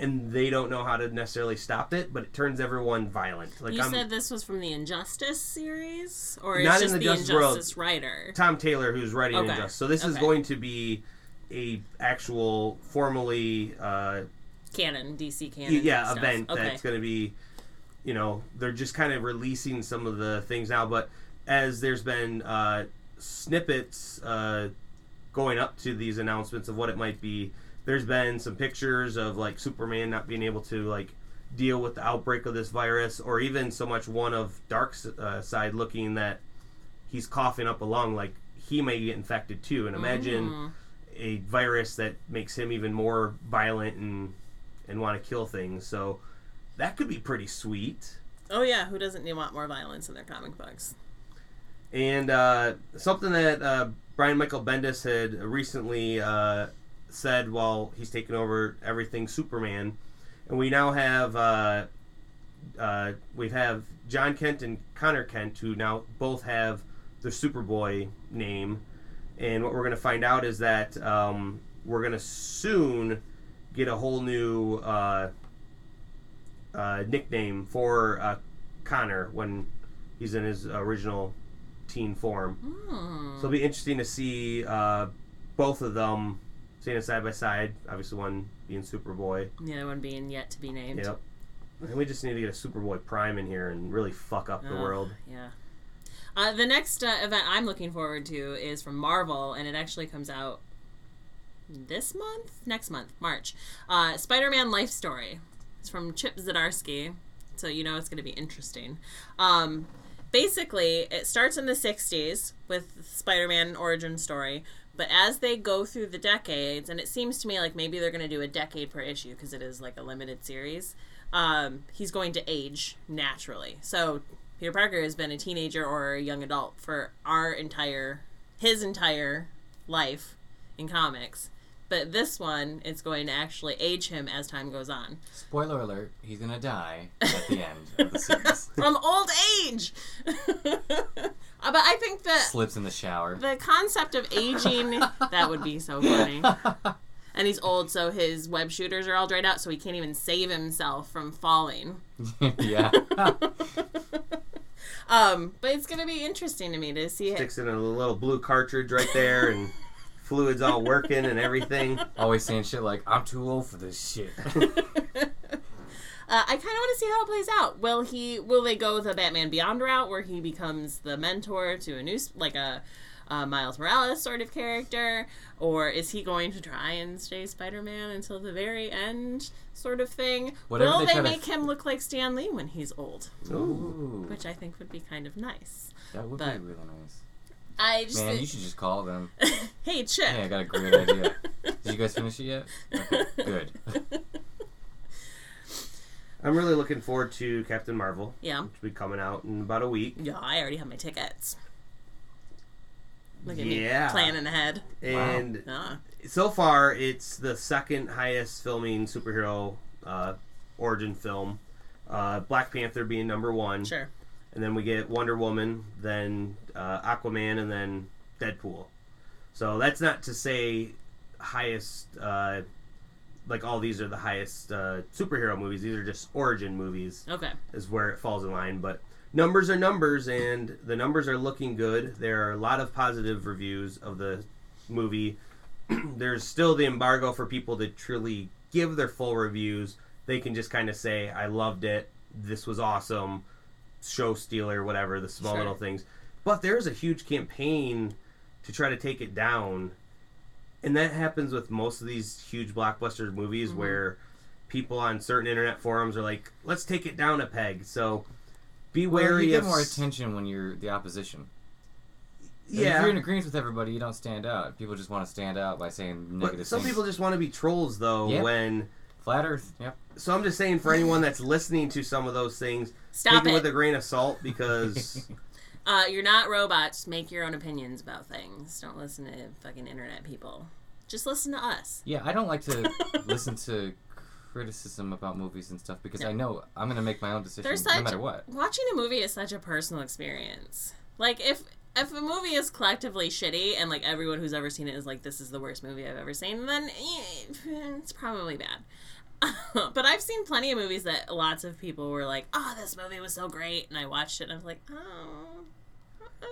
And they don't know how to necessarily stop it, but it turns everyone violent. Like You I'm, said this was from the Injustice series, or Not it's in the the, Justice World. Injustice writer? Tom Taylor who's writing Okay. Injustice. So this is going to be a actual formally uh, Canon, DC canon. yeah event Okay. that's going to be you know they're just kind of releasing some of the things now but as there's been uh, snippets uh, going up to these announcements of what it might be there's been some pictures of like superman not being able to like deal with the outbreak of this virus, or even so much one of Dark uh, side looking that he's coughing up a lung, like he may get infected too. And imagine Mm. a virus that makes him even more violent and and want to kill things. So that could be pretty sweet. Oh yeah, who doesn't want more violence in their comic books? And uh, something that uh, Brian Michael Bendis had recently uh, said while he's taken over everything Superman, and we now have uh, uh, we have Jon Kent and Conner Kent who now both have their Superboy name, and what we're going to find out is that um, we're going to soon get a whole new uh, uh, nickname for uh, Conner when he's in his original teen form. Hmm. So it'll be interesting to see uh, both of them standing side by side. Obviously, one being Superboy. The other one being yet to be named. Yep. And we just need to get a Superboy Prime in here and really fuck up the Oh, world. Yeah. Uh, the next uh, event I'm looking forward to is from Marvel, and it actually comes out this month, next month, March. Uh, Spider-Man Life Story. It's from Chip Zdarsky, so you know it's going to be interesting. Um, basically, it starts in the '60s with Spider-Man origin story, but as they go through the decades, and it seems to me like maybe they're going to do a decade per issue because it is like a limited series. Um, he's going to age naturally. So Peter Parker has been a teenager or a young adult for our entire his entire life in comics. But this one is going to actually age him as time goes on. Spoiler alert: He's gonna die at the end of the series. From old age. But I think that Slips in the shower. the concept of aging that would be so funny. And he's old, so his web shooters are all dried out, so he can't even save himself from falling. yeah. Um, but it's gonna be interesting to me to see it. Sticks in a little blue cartridge right there, and fluids all working and everything. Always saying shit like, "I'm too old for this shit." Uh, I kind of want to see how it plays out. Will he? Will they go the Batman Beyond route, where he becomes the mentor to a new, like a, uh Miles Morales sort of character, or is he going to try and stay Spider-Man until the very end, sort of thing? Whatever will they they, try to make him look like Stan Lee when he's old, Ooh, which I think would be kind of nice. that would but- be really nice. I just Man, you should just call them. hey Chip. Hey, I got a great idea. Did you guys finish it yet? Okay, good. I'm really looking forward to Captain Marvel, yeah, which will be coming out in about a week. yeah. I already have my tickets. Look at Yeah. me planning ahead. And Ah. so far, it's the second highest filming superhero uh, origin film. Uh, Black Panther being number one, Sure. And then we get Wonder Woman, then uh, Aquaman, and then Deadpool. So that's not to say highest. Uh, like all these are the highest uh, superhero movies. These are just origin movies. Okay. is where it falls in line. But numbers are numbers, and the numbers are looking good. There are a lot of positive reviews of the movie. There's still the embargo for people to truly give their full reviews. They can just kind of say, "I loved it. This was awesome." Show stealer, whatever the small Sure. little things. But there's a huge campaign to try to take it down. And that happens with most of these huge blockbuster movies Mm-hmm. where people on certain internet forums are like, let's take it down a peg. So be Well, wary you get of. more attention when you're the opposition. Yeah, If you're in agreement with everybody, you don't stand out. People just want to stand out by saying negative But some things. people just want to be trolls, though. Yep. When Flat Earth. Yep. So, I'm just saying for anyone that's listening to some of those things, Stop take it with a grain of salt because Uh, you're not robots. Make your own opinions about things. Don't listen to fucking internet people. Just listen to us. Yeah, I don't like to listen to criticism about movies and stuff because I know I'm going to make my own decision There's no such matter what. watching a movie is such a personal experience. Like if if a movie is collectively shitty and like everyone who's ever seen it is like this is the worst movie I've ever seen, then eh, it's probably bad. but I've seen plenty of movies that lots of people were like, "Oh, this movie was so great," and I watched it and I was like, "Oh, uh,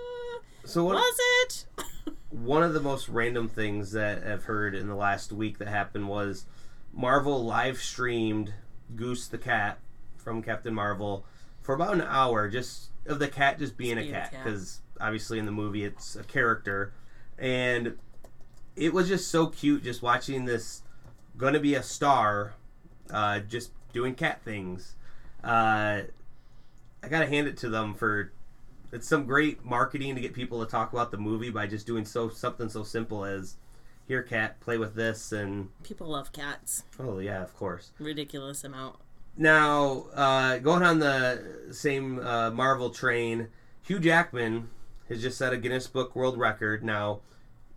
so what? was it?" one of the most random things that I've heard in the last week that happened was Marvel live streamed Goose the cat from Captain Marvel for about an hour, just of the cat just being a being a cat, cat. because obviously in the movie it's a character, and it was just so cute just watching this gonna be a star, uh, just doing cat things. Uh, I gotta hand it to them for it's some great marketing to get people to talk about the movie by just doing so something so simple as here cat play with this and People love cats. oh yeah of course Ridiculous amount. now uh, going on the same uh, marvel train hugh jackman has just set a guinness book world record now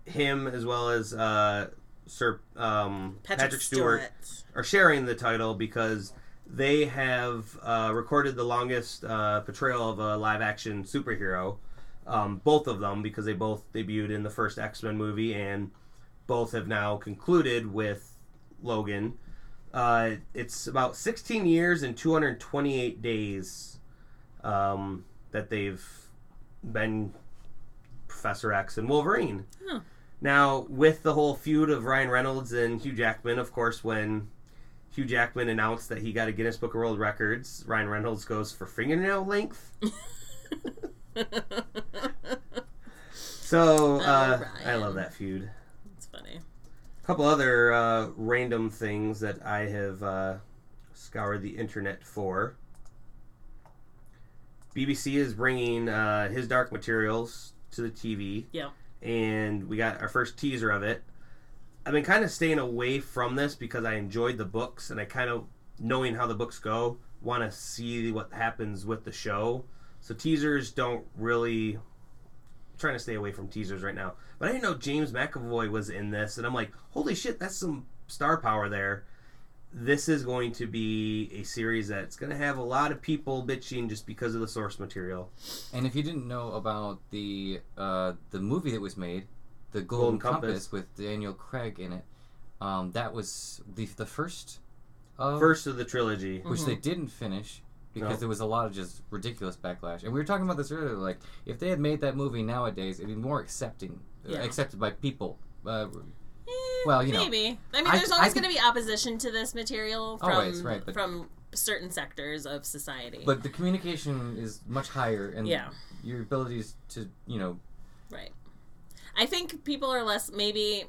him as well as uh, sir um, Patrick, stewart Stewart. are sharing the title because they have uh, recorded the longest uh, portrayal of a live action superhero. Um, both of them, because they both debuted in the first X Men movie, and both have now concluded with Logan. Uh, it's about 16 years and 228 days um, that they've been Professor X and Wolverine. Huh. Now, with the whole feud of Ryan Reynolds and Hugh Jackman, of course, when Hugh Jackman announced that he got a Guinness Book of World Records, Ryan Reynolds goes for fingernail length. So, uh, I love that feud. It's funny. A couple other uh, random things that I have uh, scoured the internet for. BBC is bringing uh, his Dark Materials to the TV. Yeah. And we got our first teaser of it. I've been kind of staying away from this because I enjoyed the books and I kind of knowing how the books go want to see what happens with the show. So teasers don't really I'm trying to stay away from teasers right now. But I didn't know James McAvoy was in this and I'm like, "Holy shit, that's some star power there." This is going to be a series that's going to have a lot of people bitching just because of the source material. And if you didn't know about the uh, the movie that was made, the Golden Golden, Compass. Compass. with Daniel Craig in it, um, that was the the first, of, First of the trilogy. which they didn't finish because No. there was a lot of just ridiculous backlash. And we were talking about this earlier. Like if they had made that movie nowadays, it'd be more accepting, uh, Yeah. accepted by people. Uh, Eh, Well, you know, maybe. I mean, there's I always going to be opposition to this material from Always, right, but- from certain sectors of society. but the communication is much higher, and Yeah. your abilities to you know Right. I think people are less maybe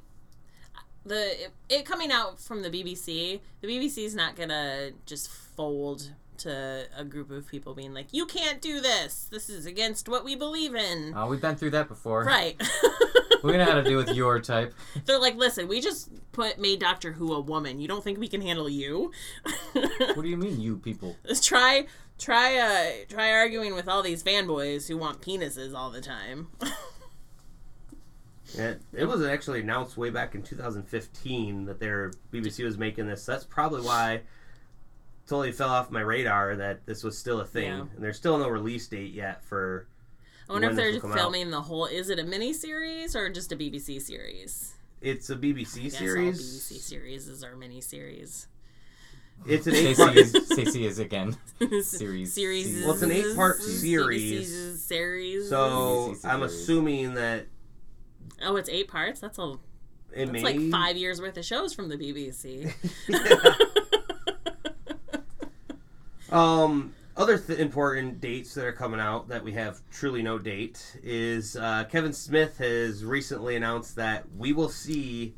the it, it coming out from the BBC. The BBC is not gonna just fold to a group of people being like, "You can't do this. This is against what we believe in." uh, we've been through that before. right. We know how to deal with your type. They're like, "Listen, we just put made Doctor Who a woman. You don't think we can handle you?" What do you mean, you people? Let's try try uh try arguing with all these fanboys who want penises all the time. It, it was actually announced way back in 2015 that their BBC was making this. That's probably why totally fell off my radar that this was still a thing. Yeah. And there's still no release date yet for. I wonder When if they're will come out. filming the whole. Is it a mini series or just a BBC series? It's a BBC I guess all series. BBC series is our mini series. It's an eight Stacey part. is, Stacey is again. Series. series. Well, it's an eight-part series. Series. So BBC I'm assuming that oh, it's eight parts. That's a. it That's may like five years worth of shows from the BBC. Um, other th- important dates that are coming out that we have truly no date is uh, Kevin Smith has recently announced that we will see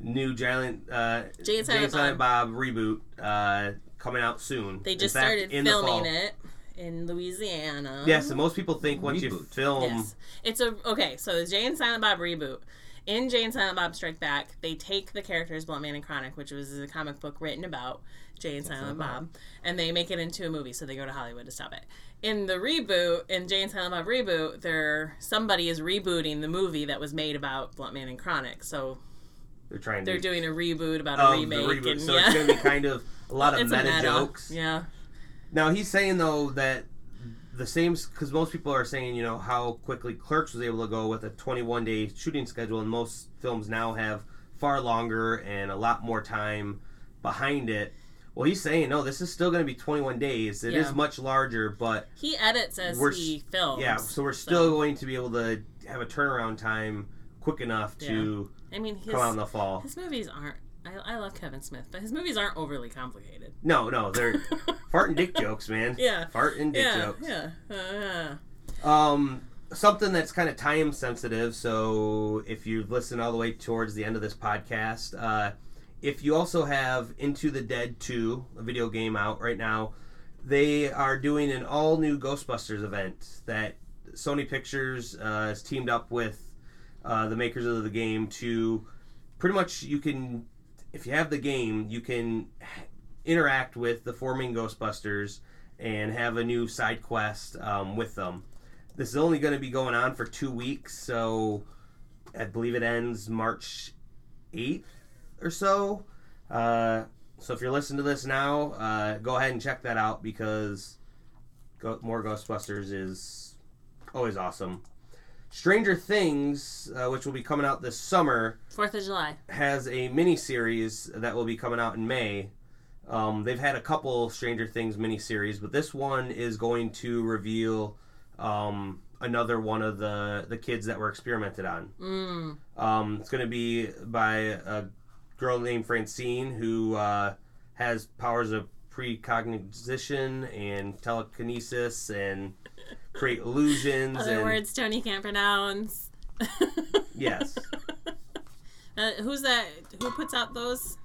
new Giant uh, Jay and Silent Silent Bob reboot uh, coming out soon. They just fact, started in the filming it in Louisiana. Yes, and most people think once you film, Yes. It's a okay, so it's Jay and Silent Bob reboot. In Jay and Silent Bob Strike Back, they take the characters Bluntman and Chronic, which was a comic book written about Jay and Silent Bob, and they make it into a movie, so they go to Hollywood to stop it. In the reboot, in Jay and Silent Bob reboot, there somebody is rebooting the movie that was made about Bluntman and Chronic. So they're trying they're doing a reboot about a um, remake, and so yeah, it's going to be kind of a lot of meta, meta. jokes. Yeah, Now he's saying though that the same because most people are saying you know how quickly Clerks was able to go with a 21 day shooting schedule, and most films now have far longer and a lot more time behind it. Well, he's saying no, this is still going to be 21 days. It is Yeah. much larger, but he edits as We're he films. yeah, so we're still going to be able to have a turnaround time quick enough to I mean, his come out in the fall. his movies aren't. I, I love Kevin Smith, but his movies aren't overly complicated. No, no, they're fart and dick jokes, man. Yeah. fart and dick yeah, jokes. yeah, uh, Um, something that's kind of time sensitive. So if you've listened all the way towards the end of this podcast, uh, if you also have Into the Dead 2, a video game out right now, they are doing an all new Ghostbusters event that Sony Pictures uh, has teamed up with uh, the makers of the game to pretty much you can, if you have the game, you can interact with the four main Ghostbusters and have a new side quest um, with them. This is only going to be going on for two weeks, so I believe it ends March 8th or so. Uh, so if you're listening to this now, uh, go ahead and check that out because go- more Ghostbusters is always awesome. Stranger Things, uh, which will be coming out this summer, Fourth of July. has a mini series that will be coming out in May. Um, they've had a couple Stranger Things mini series, but this one is going to reveal um, another one of the the kids that were experimented on. Mm. Um, it's going to be by a girl named Francine who uh, has powers of precognition and telekinesis and create illusions. Other and words Tony can't pronounce. yes, Uh, who's that? Who puts out those?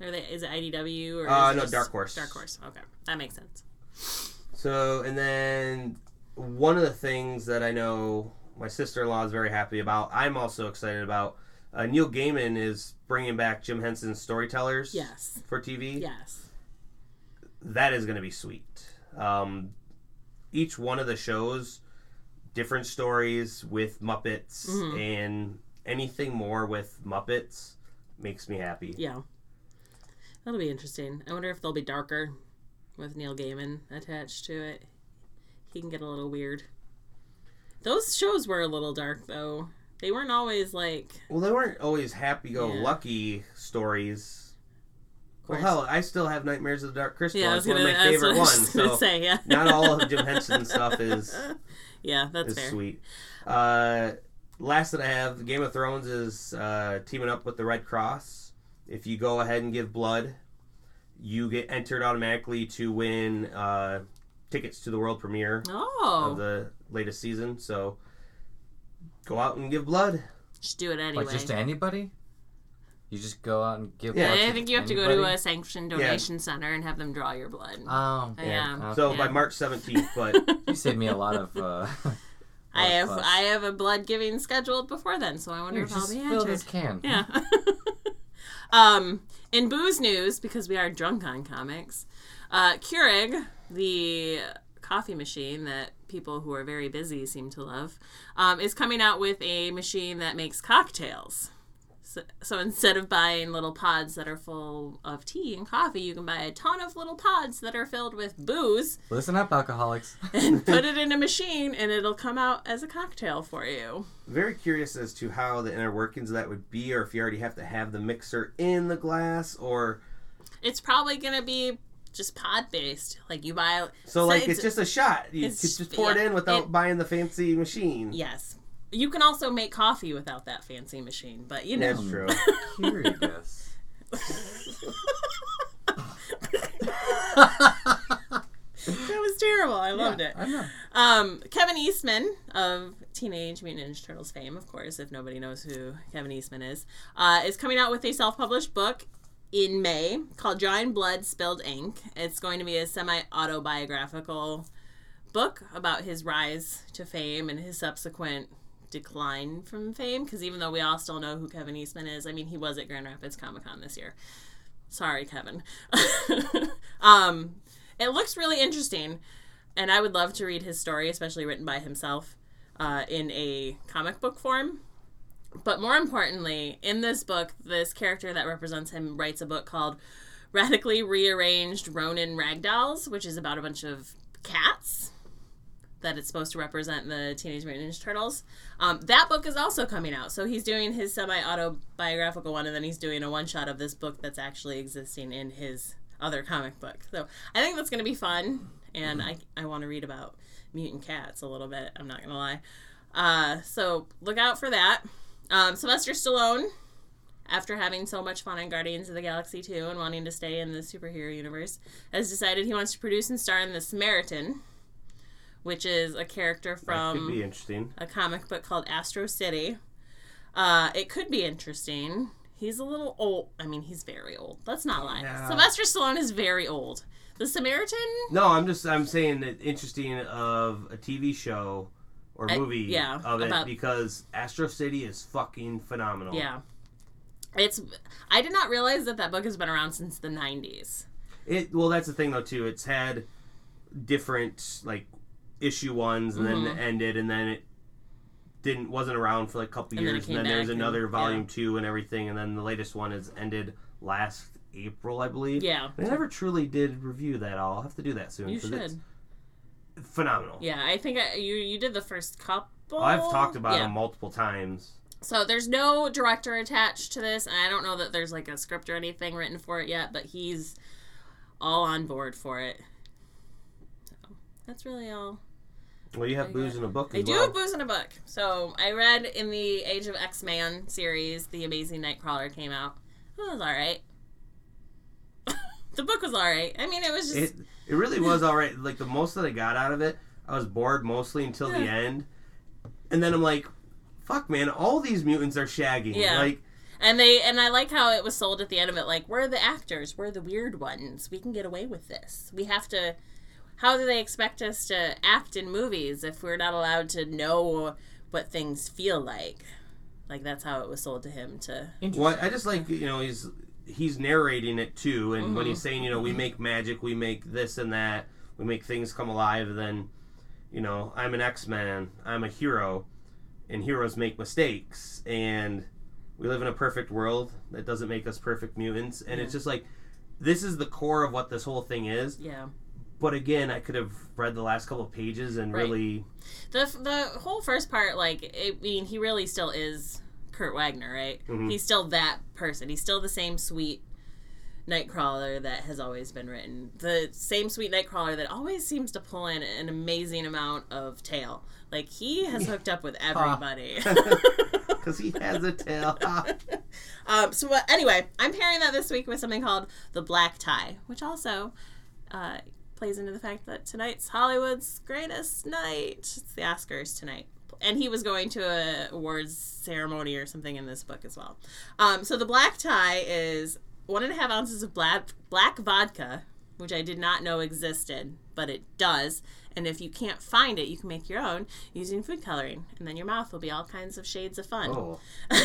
Are they? Is it IDW or? Uh, no, Dark Horse. Dark Horse. Okay, that makes sense. So, and then one of the things that I know my sister in law is very happy about, I'm also excited about. Uh, Neil Gaiman is bringing back Jim Henson's Storytellers Yes. for TV. Yes. That is going to be sweet. Um, each one of the shows, different stories with Muppets, Mhm. and anything more with Muppets makes me happy. Yeah. That'll be interesting. I wonder if they'll be darker with Neil Gaiman attached to it. He can get a little weird. Those shows were a little dark though. They weren't always like Well, they weren't always happy-go-lucky stories. Well, hell, I still have Nightmares of the Dark Crystal. Yeah, it's one gonna of my favorite what I was ones. So say, yeah. not all of Jim Henson stuff is Yeah, that's is fair. sweet. Uh, last that I have, Game of Thrones is uh, teaming up with the Red Cross. If you go ahead and give blood, you get entered automatically to win uh, tickets to the world premiere of Oh, the latest season. So go out and give blood. just do it anyway. Like just to anybody? You just go out and give. Yeah, blood I to think you have to go to a sanctioned donation center and have them draw your blood. Oh, yeah. So okay. by March 17th, but you saved me a lot of. Uh, I have fuss. I have a blood giving scheduled before then, so I wonder Here, if I'll just be fill entered. this can. Yeah. um, in booze news, because we are drunk on comics, uh, Keurig, the coffee machine that people who are very busy seem to love, um, is coming out with a machine that makes cocktails. So, so instead of buying little pods that are full of tea and coffee, you can buy a ton of little pods that are filled with booze Listen up, alcoholics. and put it in a machine, and it'll come out as a cocktail for you. very curious as to how the inner workings of that would be, or if you already have to have the mixer in the glass, or It's probably gonna be just pod based. Like you buy. so like it's- it's just a shot. You could just pour it in without it- buying the fancy machine. Yes. You can also make coffee without that fancy machine, but you know. That's true. Curious. that was terrible. I loved it. I know. Um, Kevin Eastman of Teenage Mutant Ninja Turtles fame, of course, if nobody knows who Kevin Eastman is, uh, is coming out with a self published book in May called Drawing Blood Spilled Ink. It's going to be a semi autobiographical book about his rise to fame and his subsequent decline from fame. Because even though we all still know who Kevin Eastman is, I mean, he was at Grand Rapids Comic Con this year. Sorry, Kevin. um, it looks really interesting, and I would love to read his story, especially written by himself, uh, in a comic book form. But more importantly, in this book, this character that represents him writes a book called Radically Rearranged Ronin Ragdolls, which is about a bunch of cats that it's supposed to represent the Teenage Mutant Ninja Turtles. Um, that book is also coming out. So he's doing his semi autobiographical one, and then he's doing a one shot of this book that's actually existing in his other comic book. So I think that's going to be fun, and I, I want to read about mutant cats a little bit. I'm not going to lie. Uh, so look out for that. Um, Sylvester Stallone, after having so much fun on Guardians of the Galaxy 2 and wanting to stay in the superhero universe, has decided he wants to produce and star in The Samaritan, which is a character that from could be interesting. a comic book called Astro City. Uh, it could be interesting. He's a little old. I mean, he's very old. Let's not lie. Yeah. Sylvester Stallone is very old. The Samaritan. No, I'm just I'm saying that interesting of a TV show or I- movie yeah, of it about- because Astro City is fucking phenomenal. Yeah. It's. I did not realize that that book has been around since the '90s. It well, that's the thing though too. It's had different like issue ones and Mhm. then ended, and then it didn't wasn't around for like a couple And years, came and then there's and- another volume yeah. two and everything, and then the latest one is ended last April, I believe. Yeah. I never truly did review that. all. I'll have to do that soon. You should. It's phenomenal. Yeah, I think I, you you did the first couple. I've talked about yeah. them multiple times. So there's no director attached to this, and I don't know that there's like a script or anything written for it yet, but he's all on board for it. So that's really all. Well, you have I booze got- in a book I do well. have booze in a book. So I read in the Age of X Man series, The Amazing Nightcrawler came out. It was all right. the book was all right. I mean, it was just It it really was all right. Like the most that I got out of it, I was bored mostly until the end, and then I'm like, "Fuck, man! All these mutants are shagging." Yeah. Like, And they and I like how it was sold at the end of it like we're the actors, we're the weird ones. We can get away with this. We have to how do they expect us to act in movies if we're not allowed to know what things feel like? Like that's how it was sold to him to what I just like, you know, he's he's narrating it too, and when Mm-hmm. he's saying, you know, we make magic, we make this and that, we make things come alive. Then, you know, I'm an X Man, I'm a hero, and heroes make mistakes, and we live in a perfect world that doesn't make us perfect mutants, and it's just like. This is the core of what this whole thing is. yeah. but again, I could have read the last couple of pages and Right. really. The the whole first part like I mean he really still is Kurt Wagner, right? Mhm. He's still that person. He's still the same sweet Nightcrawler that has always been written. The same sweet Nightcrawler that always seems to pull in an amazing amount of tail. Like he has hooked up with everybody. Because he has a tail. um, so but anyway, I'm pairing that this week with something called the Black Tie, which also uh, plays into the fact that tonight's Hollywood's greatest night. It's the Oscars tonight. And he was going to a awards ceremony or something in this book as well. Um, so the black tie is one and a half ounces of black black vodka, which I did not know existed, but it does. And if you can't find it, you can make your own using food coloring, and then your mouth will be all kinds of shades of fun. oh.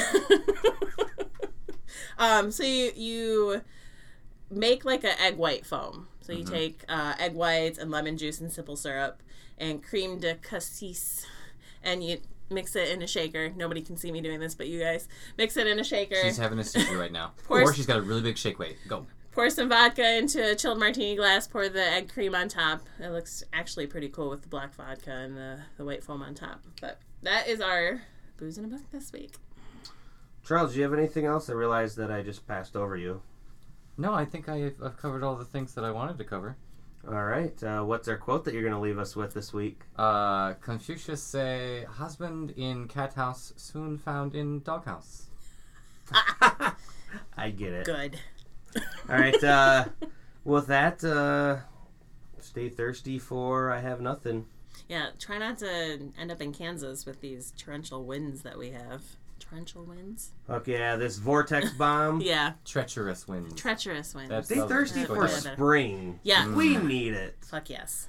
um, so you you make like an egg white foam. So you take uh, egg whites and lemon juice and simple syrup and crème de cassis, and you mix it in a shaker. Nobody can see me doing this, but you guys mix it in a shaker. She's having a seizure right now. course. Or she's got a really big shake weight. Go. Pour some vodka into a chilled martini glass. Pour the egg cream on top. It looks actually pretty cool with the black vodka and the, the white foam on top. But that is our booze in a book this week. Charles, do you have anything else? I realized that I just passed over you. No, I think I've, I've covered all the things that I wanted to cover. All right. Uh, what's our quote that you're going to leave us with this week? Uh, Confucius say, husband in cat house, soon found in dog house." I get it. Good. All right. Uh, with that, uh, stay thirsty for I have nothing. Yeah, try not to end up in Kansas with these torrential winds that we have. Torrential winds? Fuck yeah, this vortex bomb. Yeah, Treacherous winds. treacherous winds. That's- Stay thirsty Yeah, for yeah, yeah. spring. yeah, We mm. need it. fuck yes.